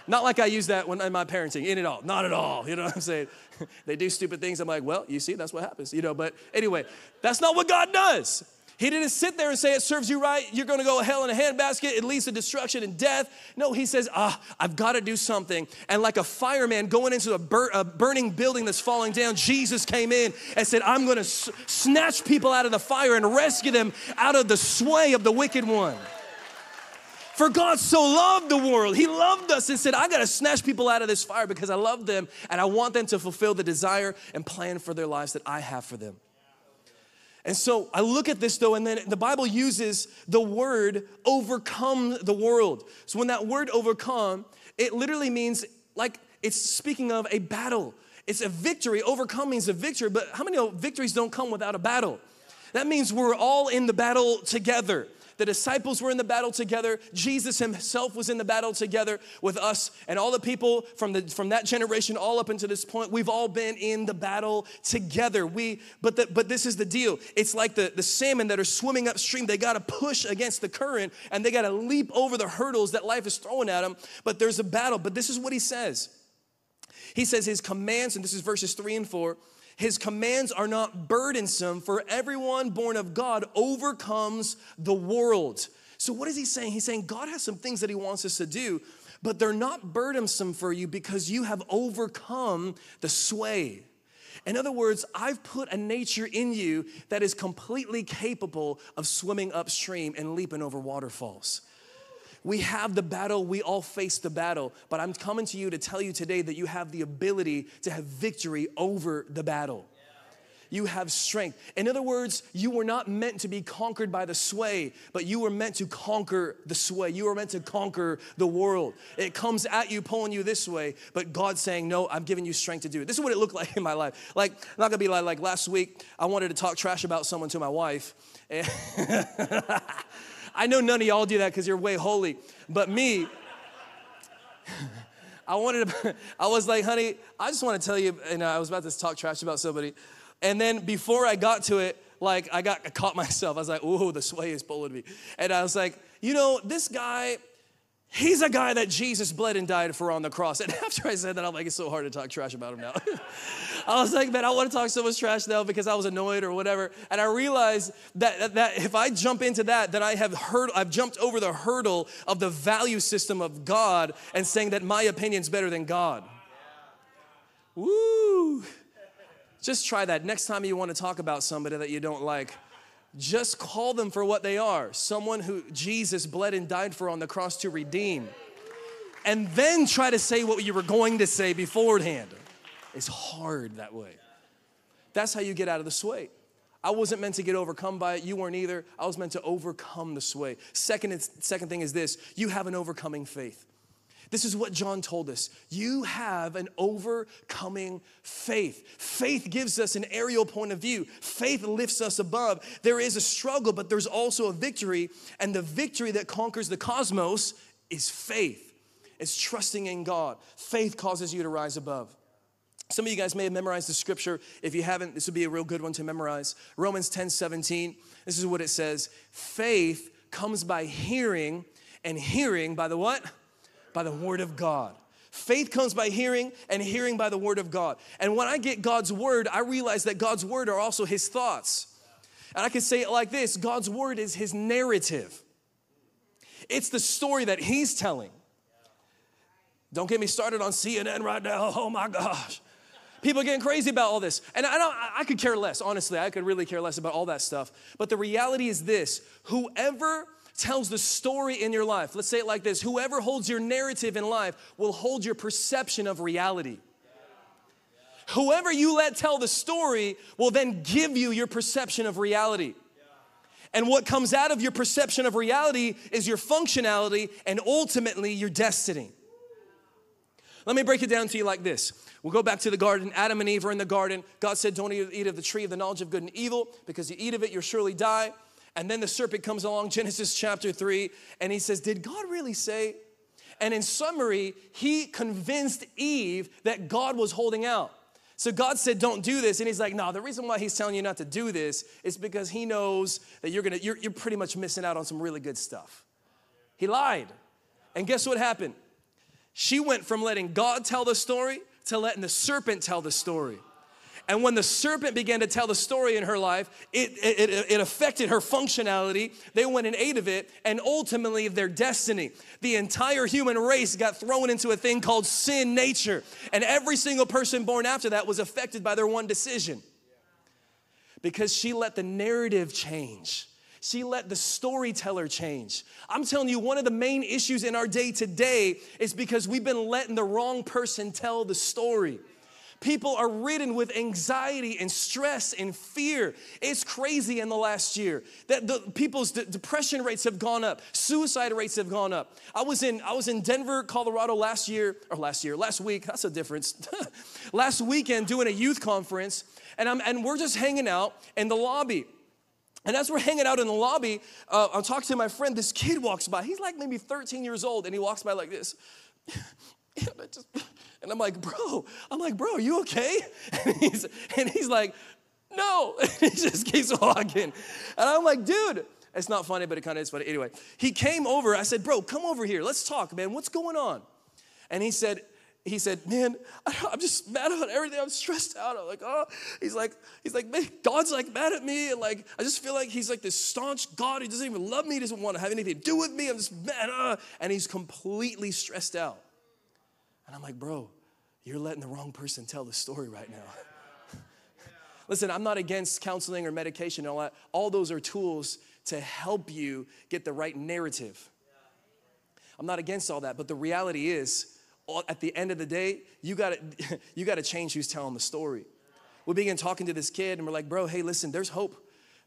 [SPEAKER 1] not like I use that when in my parenting, in it all. Not at all. You know what I'm saying? they do stupid things. I'm like, well, you see, that's what happens. You know, but anyway, that's not what God does. He didn't sit there and say, It serves you right. You're going to go to hell in a handbasket. It leads to destruction and death. No, he says, Ah, I've got to do something. And like a fireman going into a, bur- a burning building that's falling down, Jesus came in and said, I'm going to s- snatch people out of the fire and rescue them out of the sway of the wicked one. For God so loved the world. He loved us and said, I got to snatch people out of this fire because I love them and I want them to fulfill the desire and plan for their lives that I have for them. And so I look at this though, and then the Bible uses the word overcome the world. So when that word overcome, it literally means like it's speaking of a battle. It's a victory. Overcome means a victory, but how many victories don't come without a battle? That means we're all in the battle together. The disciples were in the battle together. Jesus himself was in the battle together with us and all the people from, the, from that generation all up until this point. We've all been in the battle together. We, but, the, but this is the deal. It's like the, the salmon that are swimming upstream. They got to push against the current and they got to leap over the hurdles that life is throwing at them. But there's a battle. But this is what he says. He says his commands, and this is verses three and four. His commands are not burdensome, for everyone born of God overcomes the world. So, what is he saying? He's saying God has some things that he wants us to do, but they're not burdensome for you because you have overcome the sway. In other words, I've put a nature in you that is completely capable of swimming upstream and leaping over waterfalls. We have the battle, we all face the battle, but I'm coming to you to tell you today that you have the ability to have victory over the battle. You have strength. In other words, you were not meant to be conquered by the sway, but you were meant to conquer the sway. You were meant to conquer the world. It comes at you, pulling you this way, but God's saying, No, I'm giving you strength to do it. This is what it looked like in my life. Like, I'm not gonna be like, like last week, I wanted to talk trash about someone to my wife. I know none of y'all do that because you're way holy, but me, I wanted to, I was like, honey, I just want to tell you, and uh, I was about to talk trash about somebody. And then before I got to it, like I got I caught myself. I was like, "Ooh, the sway is pulling me," and I was like, "You know, this guy, he's a guy that Jesus bled and died for on the cross." And after I said that, I'm like, "It's so hard to talk trash about him now." I was like, "Man, I want to talk so much trash now because I was annoyed or whatever." And I realized that that if I jump into that, then I have heard I've jumped over the hurdle of the value system of God and saying that my opinion's better than God. Woo! Just try that. Next time you want to talk about somebody that you don't like, just call them for what they are someone who Jesus bled and died for on the cross to redeem. And then try to say what you were going to say beforehand. It's hard that way. That's how you get out of the sway. I wasn't meant to get overcome by it. You weren't either. I was meant to overcome the sway. Second, second thing is this you have an overcoming faith. This is what John told us. You have an overcoming faith. Faith gives us an aerial point of view. Faith lifts us above. There is a struggle, but there's also a victory. And the victory that conquers the cosmos is faith. It's trusting in God. Faith causes you to rise above. Some of you guys may have memorized the scripture. If you haven't, this would be a real good one to memorize. Romans 10 17. This is what it says Faith comes by hearing, and hearing by the what? By the word of God. Faith comes by hearing, and hearing by the word of God. And when I get God's word, I realize that God's word are also his thoughts. And I can say it like this God's word is his narrative, it's the story that he's telling. Don't get me started on CNN right now. Oh my gosh. People are getting crazy about all this. And I don't I could care less, honestly. I could really care less about all that stuff. But the reality is this, whoever tells the story in your life, let's say it like this, whoever holds your narrative in life will hold your perception of reality. Whoever you let tell the story will then give you your perception of reality. And what comes out of your perception of reality is your functionality and ultimately your destiny. Let me break it down to you like this. We'll go back to the garden. Adam and Eve are in the garden. God said, Don't eat of the tree of the knowledge of good and evil, because you eat of it, you'll surely die. And then the serpent comes along, Genesis chapter 3, and he says, Did God really say? And in summary, he convinced Eve that God was holding out. So God said, Don't do this. And he's like, No, the reason why he's telling you not to do this is because he knows that you're gonna, you're, you're pretty much missing out on some really good stuff. He lied. And guess what happened? She went from letting God tell the story to letting the serpent tell the story. And when the serpent began to tell the story in her life, it, it, it, affected her functionality. They went and ate of it, and ultimately their destiny. The entire human race got thrown into a thing called sin nature. And every single person born after that was affected by their one decision. Because she let the narrative change. She let the storyteller change. I'm telling you, one of the main issues in our day today is because we've been letting the wrong person tell the story. People are ridden with anxiety and stress and fear. It's crazy in the last year that the people's de- depression rates have gone up, suicide rates have gone up. I was in I was in Denver, Colorado last year or last year, last week. That's a difference. last weekend doing a youth conference, and I'm and we're just hanging out in the lobby. And as we're hanging out in the lobby, uh, I'm talking to my friend. This kid walks by. He's like maybe 13 years old, and he walks by like this. and, just, and I'm like, bro, I'm like, bro, are you okay? And he's, and he's like, no. And he just keeps walking. And I'm like, dude, it's not funny, but it kind of is funny. Anyway, he came over. I said, bro, come over here. Let's talk, man. What's going on? And he said, he said, Man, I'm just mad about everything. I'm stressed out. I'm like, oh, he's like, he's like, man, God's like mad at me. And like, I just feel like he's like this staunch God. He doesn't even love me. He doesn't want to have anything to do with me. I'm just mad. Uh, and he's completely stressed out. And I'm like, bro, you're letting the wrong person tell the story right now. Listen, I'm not against counseling or medication and all that. All those are tools to help you get the right narrative. I'm not against all that, but the reality is, at the end of the day, you gotta, you gotta change who's telling the story. We begin talking to this kid and we're like, bro, hey, listen, there's hope.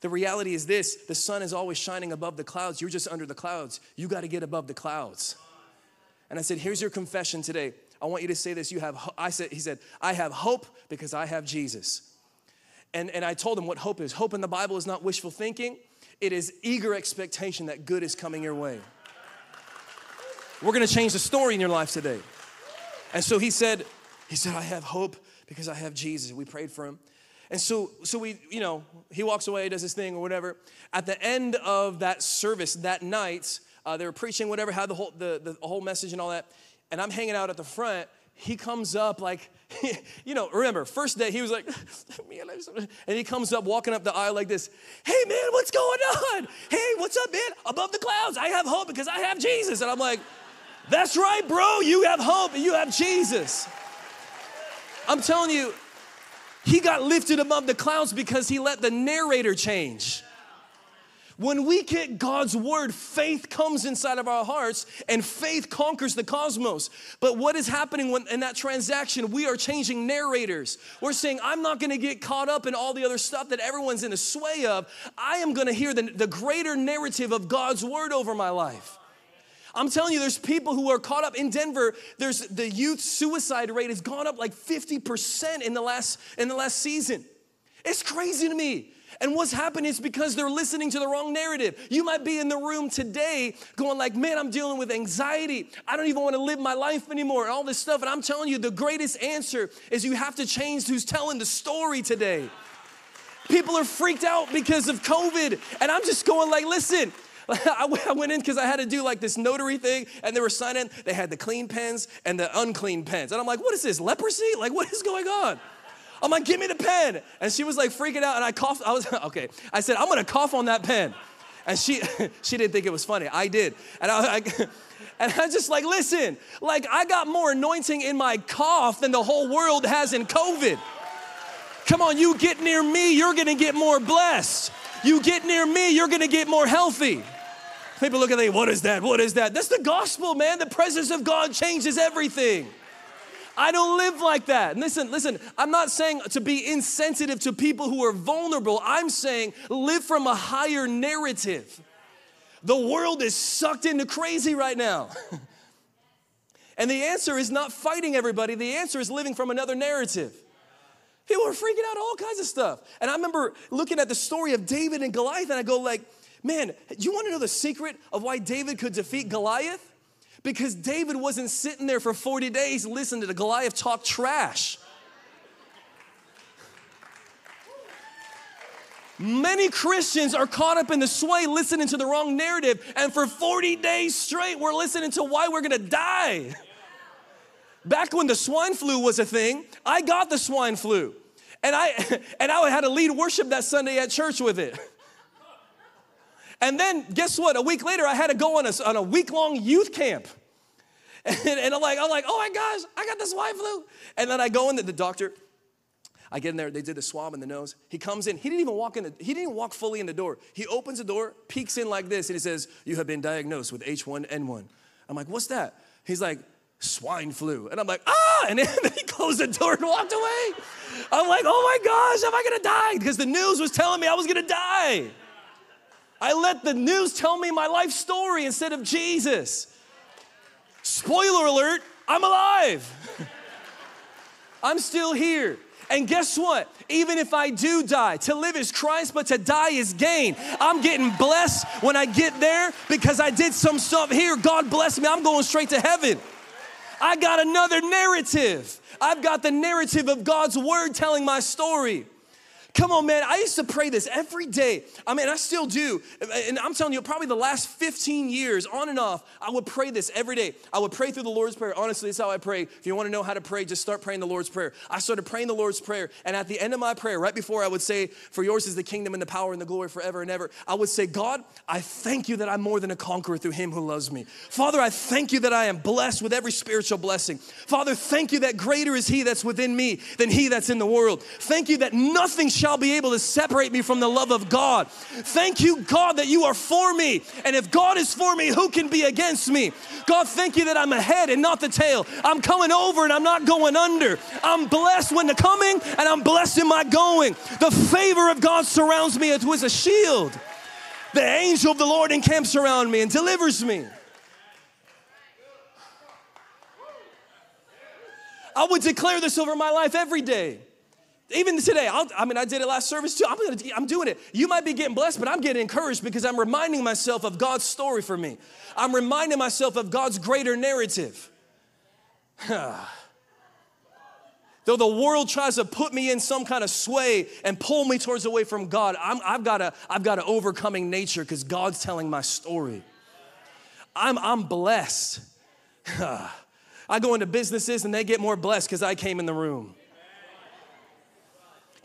[SPEAKER 1] The reality is this the sun is always shining above the clouds. You're just under the clouds. You gotta get above the clouds. And I said, here's your confession today. I want you to say this. You have, I said, he said, I have hope because I have Jesus. And, and I told him what hope is. Hope in the Bible is not wishful thinking, it is eager expectation that good is coming your way. We're gonna change the story in your life today. And so he said, he said, I have hope because I have Jesus. We prayed for him. And so, so we, you know, he walks away, does his thing or whatever. At the end of that service that night, uh, they were preaching, whatever, had the whole, the, the whole message and all that. And I'm hanging out at the front. He comes up like, you know, remember, first day he was like, and he comes up walking up the aisle like this. Hey man, what's going on? Hey, what's up, man? Above the clouds, I have hope because I have Jesus. And I'm like, that's right, bro. You have hope and you have Jesus. I'm telling you, he got lifted above the clouds because he let the narrator change. When we get God's word, faith comes inside of our hearts and faith conquers the cosmos. But what is happening when, in that transaction? We are changing narrators. We're saying, I'm not gonna get caught up in all the other stuff that everyone's in the sway of. I am gonna hear the, the greater narrative of God's word over my life. I'm telling you, there's people who are caught up in Denver. There's the youth suicide rate has gone up like 50% in the last in the last season. It's crazy to me. And what's happened is because they're listening to the wrong narrative. You might be in the room today going like, "Man, I'm dealing with anxiety. I don't even want to live my life anymore." And all this stuff. And I'm telling you, the greatest answer is you have to change who's telling the story today. People are freaked out because of COVID, and I'm just going like, "Listen, I went in because I had to do like this notary thing, and they were signing. They had the clean pens and the unclean pens, and I'm like, "What is this? Leprosy? Like, what is going on?" I'm like, "Give me the pen," and she was like freaking out, and I coughed. I was okay. I said, "I'm gonna cough on that pen." And she, she didn't think it was funny. I did. And I, I and I just like, listen, like I got more anointing in my cough than the whole world has in COVID. Come on, you get near me, you're gonna get more blessed. You get near me, you're gonna get more healthy. People look at me, what is that? What is that? That's the gospel, man. The presence of God changes everything. I don't live like that. listen, listen, I'm not saying to be insensitive to people who are vulnerable. I'm saying live from a higher narrative. The world is sucked into crazy right now. and the answer is not fighting everybody, the answer is living from another narrative. People are freaking out all kinds of stuff. And I remember looking at the story of David and Goliath, and I go like, man, you want to know the secret of why David could defeat Goliath? Because David wasn't sitting there for 40 days listening to the Goliath talk trash. Many Christians are caught up in the sway listening to the wrong narrative, and for 40 days straight, we're listening to why we're gonna die. Back when the swine flu was a thing, I got the swine flu. And I and I had to lead worship that Sunday at church with it. And then guess what? A week later, I had to go on a, on a week long youth camp. And, and, I'm like, I'm like, oh my gosh, I got the swine flu. And then I go in the, the doctor. I get in there, they did the swab in the nose. He comes in, he didn't even walk in the, he didn't walk fully in the door. He opens the door, peeks in like this, and he says, You have been diagnosed with H1N1. I'm like, what's that? He's like, swine flu. And I'm like, ah! And then he closed the door and walked away. I'm like, oh my gosh, am I gonna die? Because the news was telling me I was gonna die. I let the news tell me my life story instead of Jesus. Spoiler alert, I'm alive. I'm still here. And guess what? Even if I do die, to live is Christ, but to die is gain. I'm getting blessed when I get there because I did some stuff here. God bless me. I'm going straight to heaven. I got another narrative. I've got the narrative of God's word telling my story. Come on, man. I used to pray this every day. I mean, I still do. And I'm telling you, probably the last 15 years, on and off, I would pray this every day. I would pray through the Lord's Prayer. Honestly, that's how I pray. If you want to know how to pray, just start praying the Lord's Prayer. I started praying the Lord's Prayer. And at the end of my prayer, right before I would say, For yours is the kingdom and the power and the glory forever and ever, I would say, God, I thank you that I'm more than a conqueror through him who loves me. Father, I thank you that I am blessed with every spiritual blessing. Father, thank you that greater is he that's within me than he that's in the world. Thank you that nothing shall be able to separate me from the love of God. Thank you, God, that you are for me. And if God is for me, who can be against me? God, thank you that I'm ahead and not the tail. I'm coming over and I'm not going under. I'm blessed when the coming and I'm blessed in my going. The favor of God surrounds me as with a shield. The angel of the Lord encamps around me and delivers me. I would declare this over my life every day. Even today, I'll, i mean, I did it last service too. I'm, gonna, I'm doing it. You might be getting blessed, but I'm getting encouraged because I'm reminding myself of God's story for me. I'm reminding myself of God's greater narrative. Though the world tries to put me in some kind of sway and pull me towards away from God, i have got a, I've got an overcoming nature because God's telling my story. I'm, I'm blessed. I go into businesses and they get more blessed because I came in the room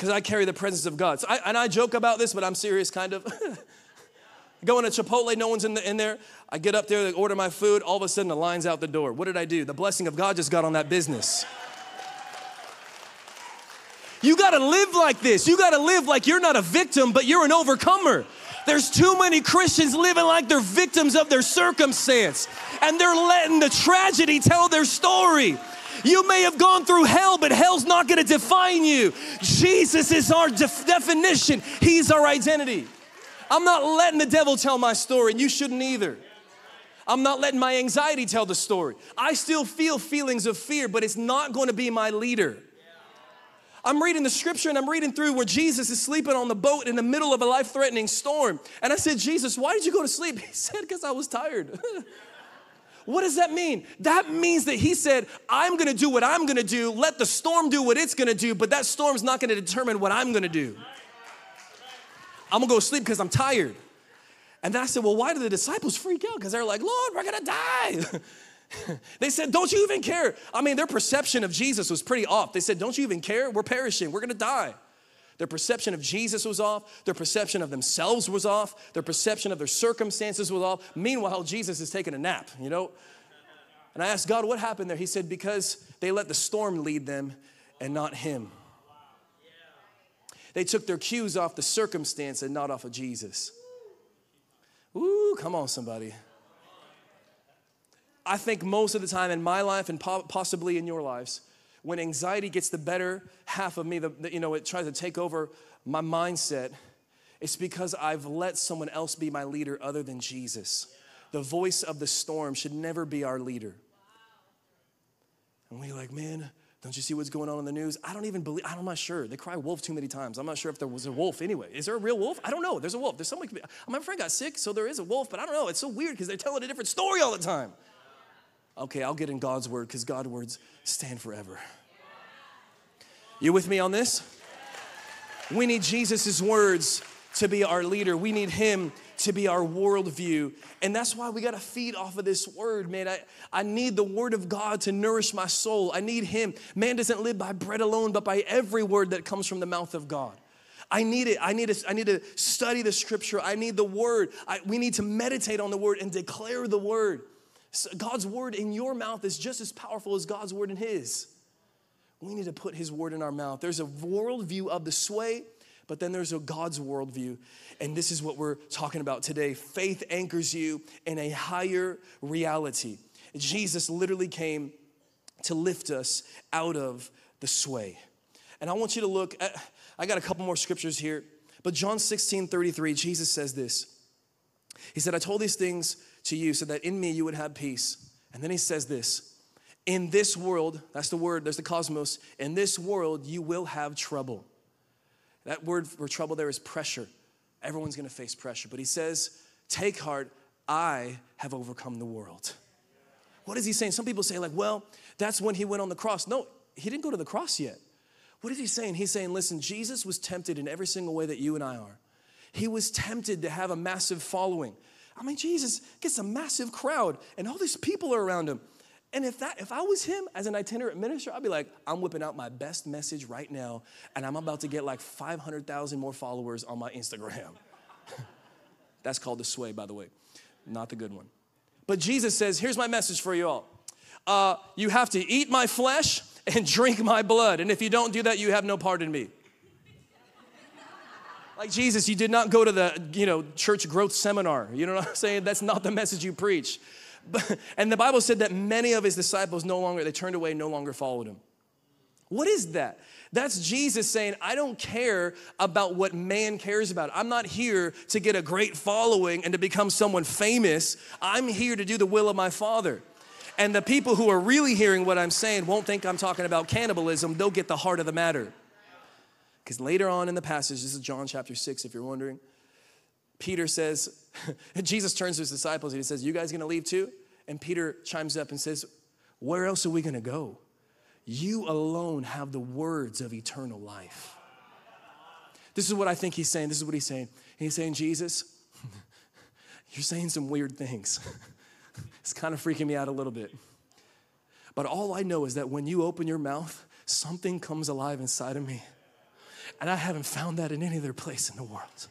[SPEAKER 1] because I carry the presence of God. So I, and I joke about this, but I'm serious, kind of. Going to Chipotle, no one's in, the, in there. I get up there, they order my food. All of a sudden, the line's out the door. What did I do? The blessing of God just got on that business. You gotta live like this. You gotta live like you're not a victim, but you're an overcomer. There's too many Christians living like they're victims of their circumstance, and they're letting the tragedy tell their story. You may have gone through hell, but hell's not going to define you. Jesus is our def- definition, He's our identity. I'm not letting the devil tell my story, and you shouldn't either. I'm not letting my anxiety tell the story. I still feel feelings of fear, but it's not going to be my leader. I'm reading the scripture and I'm reading through where Jesus is sleeping on the boat in the middle of a life threatening storm. And I said, Jesus, why did you go to sleep? He said, because I was tired. What does that mean? That means that he said, I'm gonna do what I'm gonna do, let the storm do what it's gonna do, but that storm's not gonna determine what I'm gonna do. I'm gonna go sleep because I'm tired. And then I said, Well, why do the disciples freak out? Because they're like, Lord, we're gonna die. they said, Don't you even care? I mean, their perception of Jesus was pretty off. They said, Don't you even care? We're perishing, we're gonna die. Their perception of Jesus was off. Their perception of themselves was off. Their perception of their circumstances was off. Meanwhile, Jesus is taking a nap, you know? And I asked God, what happened there? He said, because they let the storm lead them and not Him. They took their cues off the circumstance and not off of Jesus. Ooh, come on, somebody. I think most of the time in my life and possibly in your lives, when anxiety gets the better half of me, the, the, you know, it tries to take over my mindset, it's because I've let someone else be my leader other than Jesus. The voice of the storm should never be our leader. And we're like, man, don't you see what's going on in the news? I don't even believe, I'm not sure. They cry wolf too many times. I'm not sure if there was a wolf anyway. Is there a real wolf? I don't know. There's a wolf. There's someone, my friend got sick, so there is a wolf, but I don't know. It's so weird because they're telling a different story all the time. Okay, I'll get in God's word because God's words stand forever. You with me on this? We need Jesus' words to be our leader. We need Him to be our worldview. And that's why we got to feed off of this word, man. I, I need the word of God to nourish my soul. I need Him. Man doesn't live by bread alone, but by every word that comes from the mouth of God. I need it. I need to, I need to study the scripture. I need the word. I, we need to meditate on the word and declare the word. God's word in your mouth is just as powerful as God's word in his. We need to put his word in our mouth. There's a worldview of the sway, but then there's a God's worldview. And this is what we're talking about today. Faith anchors you in a higher reality. Jesus literally came to lift us out of the sway. And I want you to look at, I got a couple more scriptures here, but John 16 33, Jesus says this. He said, I told these things to you so that in me you would have peace. And then he says this In this world, that's the word, there's the cosmos, in this world you will have trouble. That word for trouble there is pressure. Everyone's gonna face pressure. But he says, Take heart, I have overcome the world. What is he saying? Some people say, like, well, that's when he went on the cross. No, he didn't go to the cross yet. What is he saying? He's saying, listen, Jesus was tempted in every single way that you and I are. He was tempted to have a massive following. I mean, Jesus gets a massive crowd and all these people are around him. And if that if I was him as an itinerant minister, I'd be like, I'm whipping out my best message right now, and I'm about to get like 500,000 more followers on my Instagram. That's called the sway, by the way, not the good one. But Jesus says, here's my message for you all. Uh, you have to eat my flesh and drink my blood. And if you don't do that, you have no part in me. Like Jesus, you did not go to the, you know, church growth seminar. You know what I'm saying? That's not the message you preach. But, and the Bible said that many of his disciples no longer, they turned away, no longer followed him. What is that? That's Jesus saying, I don't care about what man cares about. I'm not here to get a great following and to become someone famous. I'm here to do the will of my Father. And the people who are really hearing what I'm saying won't think I'm talking about cannibalism, they'll get the heart of the matter. Because later on in the passage, this is John chapter 6, if you're wondering, Peter says, Jesus turns to his disciples and he says, You guys gonna leave too? And Peter chimes up and says, Where else are we gonna go? You alone have the words of eternal life. This is what I think he's saying. This is what he's saying. He's saying, Jesus, you're saying some weird things. it's kind of freaking me out a little bit. But all I know is that when you open your mouth, something comes alive inside of me. And I haven't found that in any other place in the world.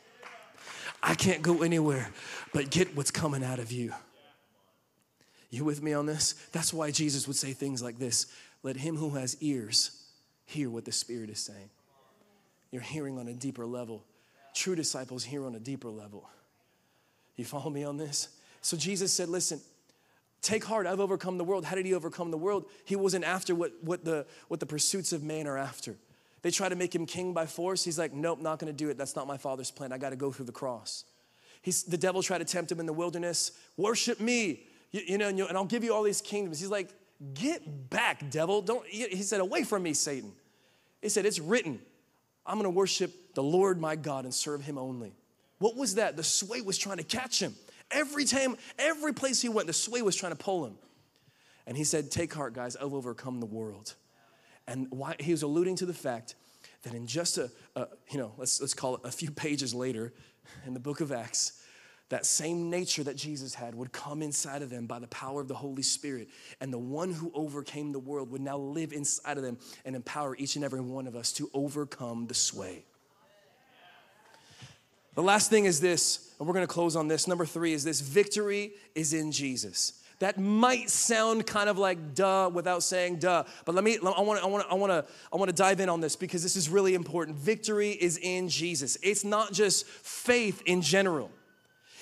[SPEAKER 1] I can't go anywhere but get what's coming out of you. You with me on this? That's why Jesus would say things like this Let him who has ears hear what the Spirit is saying. You're hearing on a deeper level. True disciples hear on a deeper level. You follow me on this? So Jesus said, Listen, take heart, I've overcome the world. How did he overcome the world? He wasn't after what, what, the, what the pursuits of man are after. They try to make him king by force. He's like, nope, not gonna do it. That's not my father's plan. I gotta go through the cross. He's, the devil tried to tempt him in the wilderness. Worship me, you, you know, and, you, and I'll give you all these kingdoms. He's like, get back, devil. Don't, he said, away from me, Satan. He said, it's written, I'm gonna worship the Lord my God and serve him only. What was that? The sway was trying to catch him. Every time, every place he went, the sway was trying to pull him. And he said, Take heart, guys, I've overcome the world. And why, he was alluding to the fact that in just a, a, you know, let's, let's call it a few pages later in the book of Acts, that same nature that Jesus had would come inside of them by the power of the Holy Spirit. And the one who overcame the world would now live inside of them and empower each and every one of us to overcome the sway. The last thing is this, and we're gonna close on this. Number three is this victory is in Jesus. That might sound kind of like duh without saying duh, but let me, I wanna, I wanna, I wanna, I wanna dive in on this because this is really important. Victory is in Jesus. It's not just faith in general,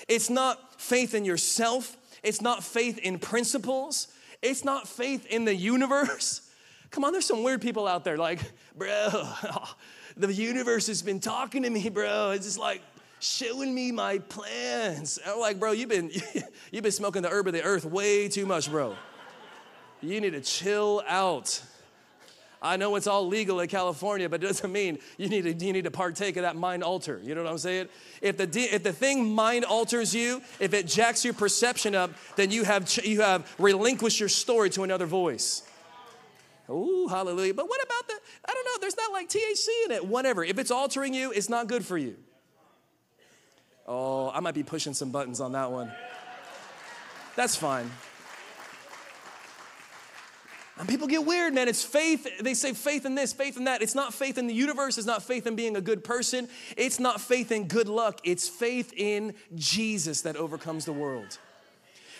[SPEAKER 1] it's not faith in yourself, it's not faith in principles, it's not faith in the universe. Come on, there's some weird people out there like, bro, the universe has been talking to me, bro. It's just like, showing me my plans. I'm like, bro, you've been you've been smoking the herb of the earth way too much, bro. You need to chill out. I know it's all legal in California, but it doesn't mean you need to, you need to partake of that mind alter. You know what I'm saying? If the, if the thing mind alters you, if it jacks your perception up, then you have, you have relinquished your story to another voice. Ooh, hallelujah. But what about the, I don't know, there's not like THC in it. Whatever. If it's altering you, it's not good for you. Oh, I might be pushing some buttons on that one. That's fine. And people get weird, man. It's faith. They say faith in this, faith in that. It's not faith in the universe. It's not faith in being a good person. It's not faith in good luck. It's faith in Jesus that overcomes the world.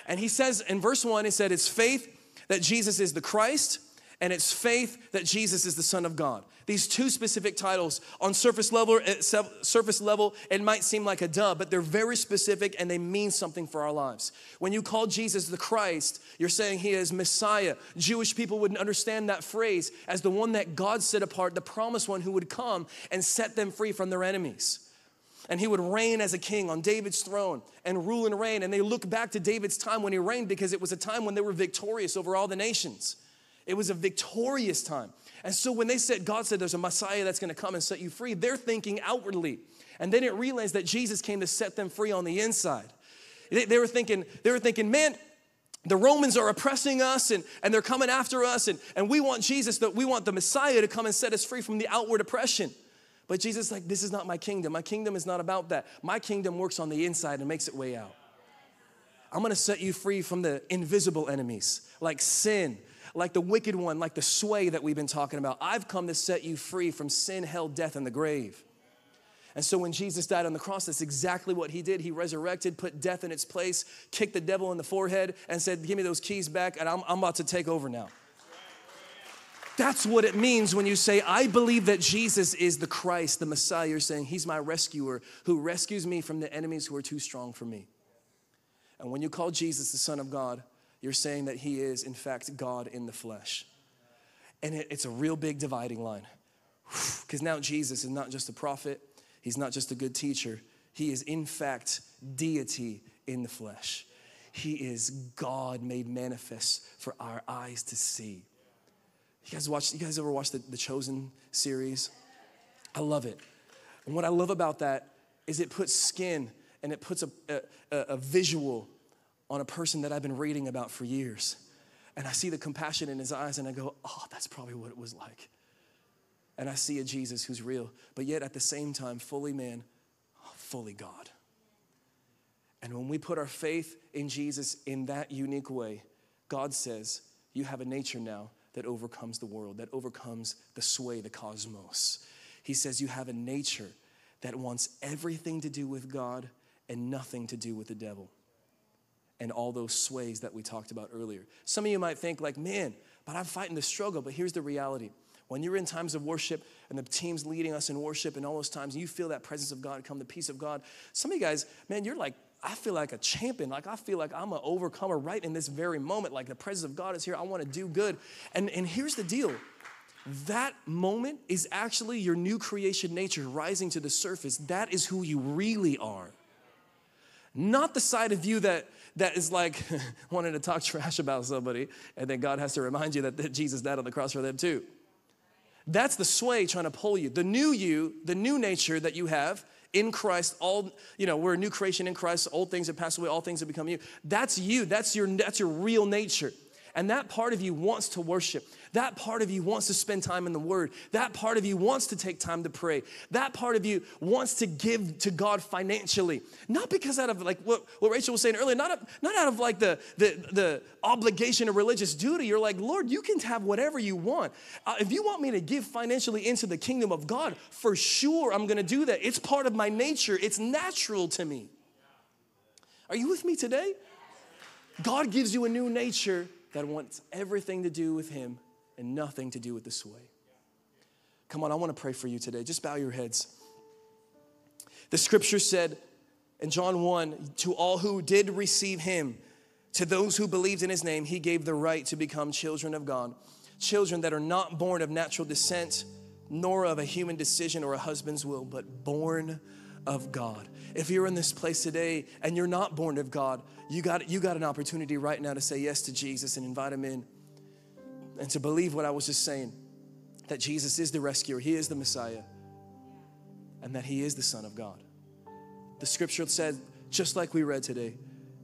[SPEAKER 1] And he says in verse one, he said, it's faith that Jesus is the Christ and it's faith that Jesus is the Son of God. These two specific titles on surface level, eh, surface level, it might seem like a duh, but they're very specific and they mean something for our lives. When you call Jesus the Christ, you're saying he is Messiah. Jewish people wouldn't understand that phrase as the one that God set apart, the promised one who would come and set them free from their enemies and he would reign as a king on David's throne and rule and reign. And they look back to David's time when he reigned because it was a time when they were victorious over all the nations. It was a victorious time. And so when they said, God said there's a Messiah that's gonna come and set you free, they're thinking outwardly. And they didn't realize that Jesus came to set them free on the inside. They, they were thinking, they were thinking, man, the Romans are oppressing us and, and they're coming after us, and, and we want Jesus, that we want the Messiah to come and set us free from the outward oppression. But Jesus like, this is not my kingdom. My kingdom is not about that. My kingdom works on the inside and makes it way out. I'm gonna set you free from the invisible enemies like sin, like the wicked one, like the sway that we've been talking about. I've come to set you free from sin, hell, death, and the grave. And so when Jesus died on the cross, that's exactly what he did. He resurrected, put death in its place, kicked the devil in the forehead, and said, Give me those keys back, and I'm, I'm about to take over now. That's what it means when you say, I believe that Jesus is the Christ, the Messiah. You're saying, He's my rescuer who rescues me from the enemies who are too strong for me. And when you call Jesus the Son of God, you're saying that he is, in fact, God in the flesh. And it, it's a real big dividing line. Because now Jesus is not just a prophet, he's not just a good teacher, he is, in fact, deity in the flesh. He is God made manifest for our eyes to see. You guys watch, you guys ever watch the, the Chosen series? I love it. And what I love about that is it puts skin and it puts a, a, a visual on a person that I've been reading about for years. And I see the compassion in his eyes and I go, oh, that's probably what it was like. And I see a Jesus who's real, but yet at the same time, fully man, fully God. And when we put our faith in Jesus in that unique way, God says, You have a nature now that overcomes the world, that overcomes the sway, the cosmos. He says, You have a nature that wants everything to do with God and nothing to do with the devil and all those sways that we talked about earlier. Some of you might think, like, man, but I'm fighting the struggle. But here's the reality when you're in times of worship and the team's leading us in worship and all those times, you feel that presence of God come, the peace of God. Some of you guys, man, you're like, I feel like a champion. Like I feel like I'm an overcomer right in this very moment. Like the presence of God is here. I want to do good. And, and here's the deal. That moment is actually your new creation nature rising to the surface. That is who you really are. Not the side of you that that is like wanting to talk trash about somebody, and then God has to remind you that, Jesus died on the cross for them too. That's the sway trying to pull you. The new you, the new nature that you have in Christ, all, you know, we're a new creation in Christ, old things have passed away, all things have become new. That's you. That's your that's your real nature. And that part of you wants to worship. That part of you wants to spend time in the Word. That part of you wants to take time to pray. That part of you wants to give to God financially. Not because out of like what, what Rachel was saying earlier, not, not out of like the, the, the obligation of religious duty. You're like, Lord, you can have whatever you want. Uh, if you want me to give financially into the kingdom of God, for sure I'm gonna do that. It's part of my nature, it's natural to me. Are you with me today? God gives you a new nature that wants everything to do with Him and nothing to do with the sway. Come on, I want to pray for you today. Just bow your heads. The scripture said in John 1 to all who did receive Him, to those who believed in His name, He gave the right to become children of God. Children that are not born of natural descent, nor of a human decision or a husband's will, but born of God. If you're in this place today and you're not born of God, you got, you got an opportunity right now to say yes to Jesus and invite him in and to believe what I was just saying that Jesus is the rescuer, he is the Messiah, and that he is the Son of God. The scripture said, just like we read today,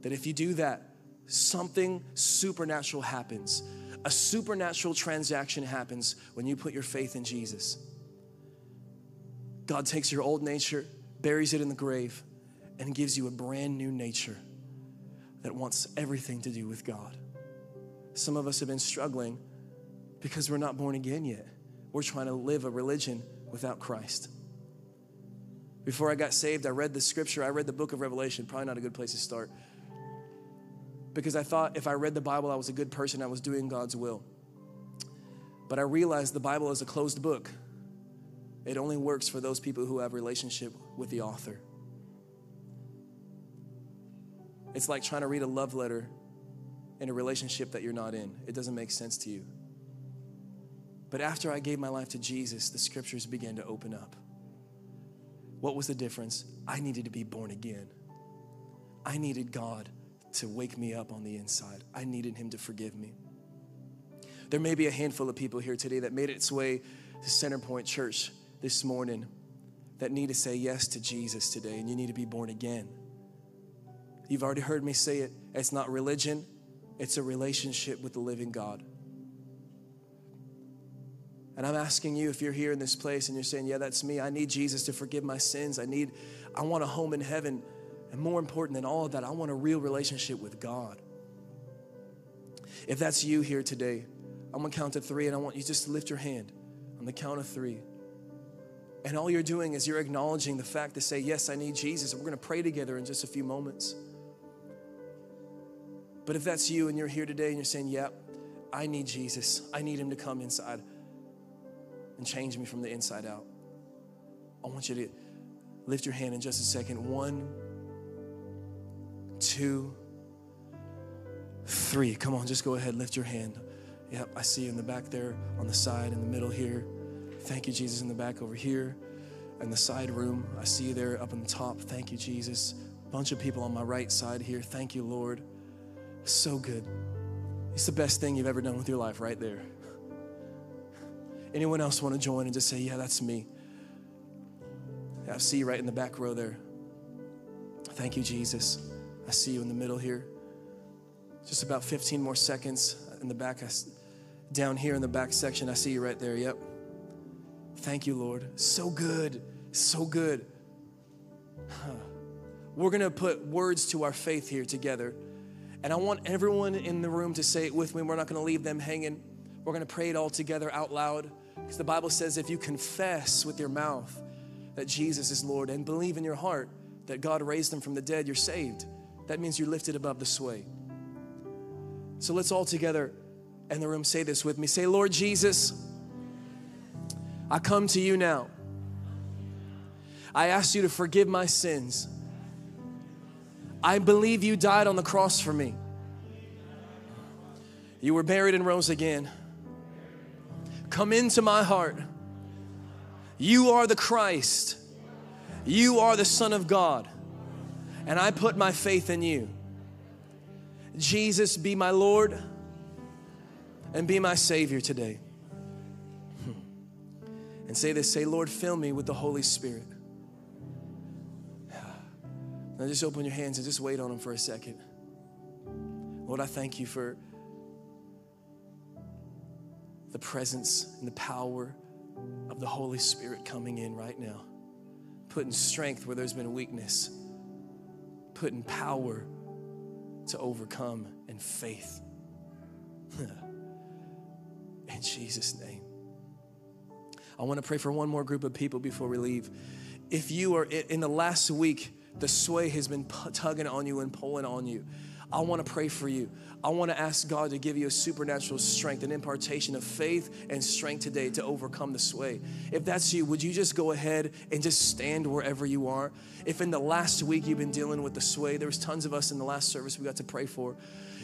[SPEAKER 1] that if you do that, something supernatural happens. A supernatural transaction happens when you put your faith in Jesus. God takes your old nature buries it in the grave, and gives you a brand new nature that wants everything to do with God. Some of us have been struggling because we're not born again yet. We're trying to live a religion without Christ. Before I got saved, I read the scripture, I read the book of Revelation, probably not a good place to start. Because I thought if I read the Bible, I was a good person, I was doing God's will. But I realized the Bible is a closed book. It only works for those people who have relationship with the author. It's like trying to read a love letter in a relationship that you're not in. It doesn't make sense to you. But after I gave my life to Jesus, the scriptures began to open up. What was the difference? I needed to be born again. I needed God to wake me up on the inside. I needed Him to forgive me. There may be a handful of people here today that made its way to Centerpoint Church this morning that need to say yes to Jesus today and you need to be born again. You've already heard me say it. It's not religion, it's a relationship with the living God. And I'm asking you if you're here in this place and you're saying, Yeah, that's me. I need Jesus to forgive my sins. I need, I want a home in heaven. And more important than all of that, I want a real relationship with God. If that's you here today, I'm gonna count to three and I want you just to lift your hand on the count of three. And all you're doing is you're acknowledging the fact to say, Yes, I need Jesus. And we're going to pray together in just a few moments. But if that's you and you're here today and you're saying, Yep, I need Jesus, I need Him to come inside and change me from the inside out. I want you to lift your hand in just a second. One, two, three. Come on, just go ahead, lift your hand. Yep, I see you in the back there, on the side, in the middle here. Thank you, Jesus, in the back over here. In the side room, I see you there up on the top. Thank you, Jesus. Bunch of people on my right side here. Thank you, Lord. So good. It's the best thing you've ever done with your life right there. Anyone else want to join and just say, Yeah, that's me? I see you right in the back row there. Thank you, Jesus. I see you in the middle here. Just about 15 more seconds in the back. Down here in the back section, I see you right there. Yep. Thank you, Lord. So good. So good. We're going to put words to our faith here together. And I want everyone in the room to say it with me. We're not going to leave them hanging. We're going to pray it all together out loud. Because the Bible says if you confess with your mouth that Jesus is Lord and believe in your heart that God raised him from the dead, you're saved. That means you're lifted above the sway. So let's all together in the room say this with me. Say, Lord Jesus, I come to you now. I ask you to forgive my sins. I believe you died on the cross for me. You were buried and rose again. Come into my heart. You are the Christ. You are the Son of God. And I put my faith in you. Jesus, be my Lord and be my Savior today and say this say, Lord, fill me with the Holy Spirit. Now just open your hands and just wait on Him for a second. Lord, I thank you for the presence and the power of the Holy Spirit coming in right now, putting strength where there's been weakness, putting power to overcome and faith. in Jesus' name. I want to pray for one more group of people before we leave. If you are in the last week, the sway has been tugging on you and pulling on you. I want to pray for you. I want to ask God to give you a supernatural strength, an impartation of faith and strength today to overcome the sway. If that's you, would you just go ahead and just stand wherever you are? If in the last week you've been dealing with the sway, there was tons of us in the last service we got to pray for.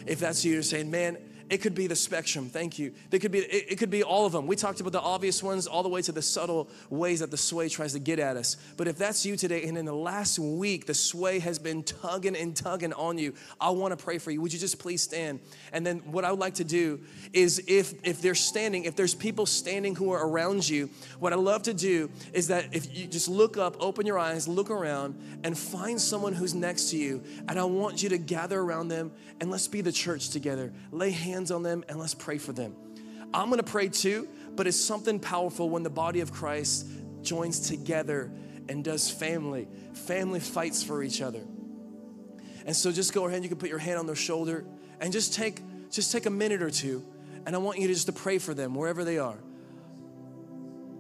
[SPEAKER 1] If that's you, you're saying, man, it could be the spectrum. Thank you. It could be it, it, could be all of them. We talked about the obvious ones all the way to the subtle ways that the sway tries to get at us. But if that's you today and in the last week the sway has been tugging and tugging on you, I want to pray for you. Would you just please stand? And then what I would like to do is if if they're standing, if there's people standing who are around you, what I love to do is that if you just look up, open your eyes, look around and find someone who's next to you and I want you to gather around them and let's be the church together. Lay hands hands on them and let's pray for them. I'm gonna pray too, but it's something powerful when the body of Christ joins together and does family. Family fights for each other. And so just go ahead, you can put your hand on their shoulder and just take just take a minute or two and I want you to just to pray for them wherever they are.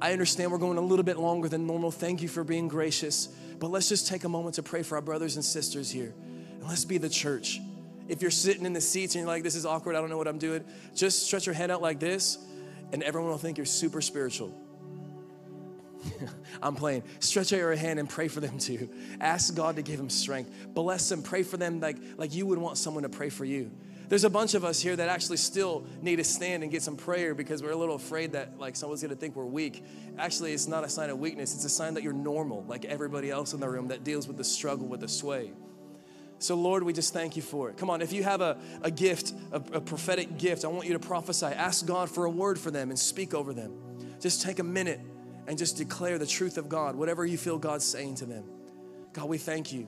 [SPEAKER 1] I understand we're going a little bit longer than normal. Thank you for being gracious. But let's just take a moment to pray for our brothers and sisters here. And let's be the church. If you're sitting in the seats and you're like, this is awkward, I don't know what I'm doing, just stretch your hand out like this, and everyone will think you're super spiritual. I'm playing. Stretch out your hand and pray for them too. Ask God to give them strength. Bless them. Pray for them like, like you would want someone to pray for you. There's a bunch of us here that actually still need to stand and get some prayer because we're a little afraid that like someone's gonna think we're weak. Actually, it's not a sign of weakness, it's a sign that you're normal, like everybody else in the room that deals with the struggle with the sway. So, Lord, we just thank you for it. Come on, if you have a, a gift, a, a prophetic gift, I want you to prophesy. Ask God for a word for them and speak over them. Just take a minute and just declare the truth of God, whatever you feel God's saying to them. God, we thank you.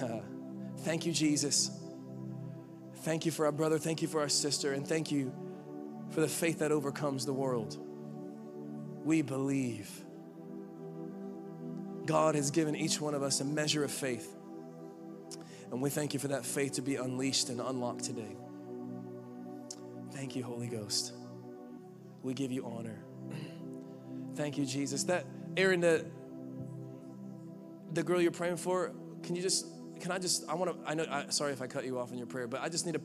[SPEAKER 1] thank you, Jesus. Thank you for our brother. Thank you for our sister. And thank you for the faith that overcomes the world. We believe. God has given each one of us a measure of faith. And we thank you for that faith to be unleashed and unlocked today. Thank you, Holy Ghost. We give you honor. Thank you, Jesus. That Aaron, the the girl you're praying for, can you just can I just I want to I know I, sorry if I cut you off in your prayer, but I just need to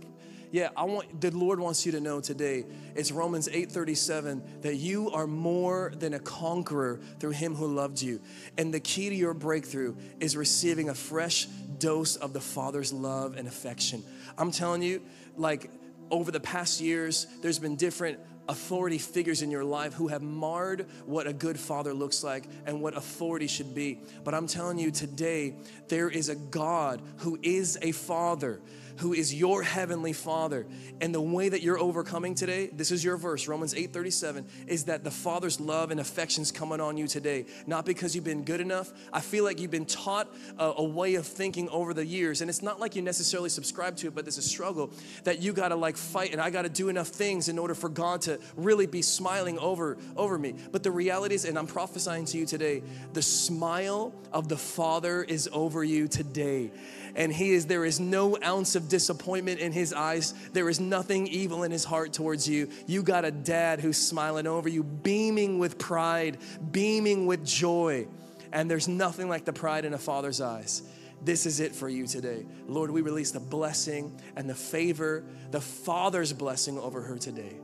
[SPEAKER 1] yeah, I want the Lord wants you to know today. It's Romans 8:37 that you are more than a conqueror through him who loved you. And the key to your breakthrough is receiving a fresh dose of the Father's love and affection. I'm telling you, like over the past years, there's been different authority figures in your life who have marred what a good father looks like and what authority should be. But I'm telling you today, there is a God who is a father who is your heavenly Father. And the way that you're overcoming today, this is your verse, Romans 8 37, is that the Father's love and affections coming on you today. Not because you've been good enough. I feel like you've been taught a, a way of thinking over the years. And it's not like you necessarily subscribe to it, but there's a struggle that you gotta like fight and I gotta do enough things in order for God to really be smiling over, over me. But the reality is, and I'm prophesying to you today, the smile of the Father is over you today and he is there is no ounce of disappointment in his eyes. There is nothing evil in his heart towards you. You got a dad who's smiling over you, beaming with pride, beaming with joy. And there's nothing like the pride in a father's eyes. This is it for you today. Lord, we release the blessing and the favor, the Father's blessing over her today.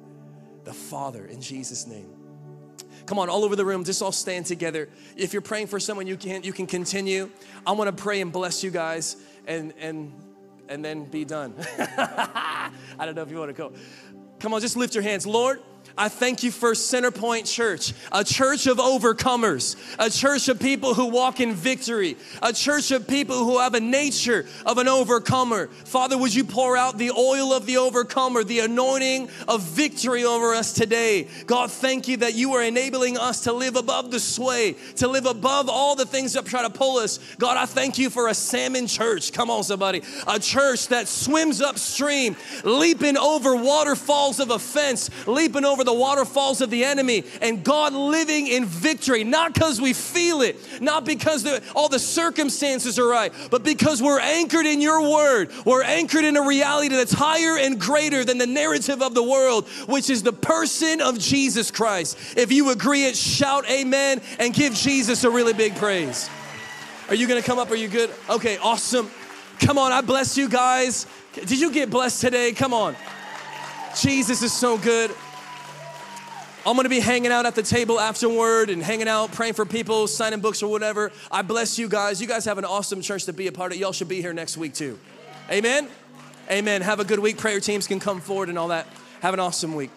[SPEAKER 1] The Father, in Jesus' name. Come on, all over the room, just all stand together. If you're praying for someone, you can you can continue. I want to pray and bless you guys and and and then be done. I don't know if you want to go. Come on, just lift your hands. Lord, I thank you for Centerpoint Church, a church of overcomers, a church of people who walk in victory, a church of people who have a nature of an overcomer. Father, would you pour out the oil of the overcomer, the anointing of victory over us today? God, thank you that you are enabling us to live above the sway, to live above all the things that try to pull us. God, I thank you for a salmon church. Come on, somebody. A church that swims upstream, leaping over waterfalls of offense, leaping over the waterfalls of the enemy, and God living in victory, not because we feel it, not because the, all the circumstances are right, but because we're anchored in your word. We're anchored in a reality that's higher and greater than the narrative of the world, which is the person of Jesus Christ. If you agree it, shout amen and give Jesus a really big praise. Are you gonna come up? Are you good? Okay, awesome. Come on, I bless you guys. Did you get blessed today? Come on. Jesus is so good. I'm gonna be hanging out at the table afterward and hanging out, praying for people, signing books or whatever. I bless you guys. You guys have an awesome church to be a part of. Y'all should be here next week too. Amen. Amen. Have a good week. Prayer teams can come forward and all that. Have an awesome week.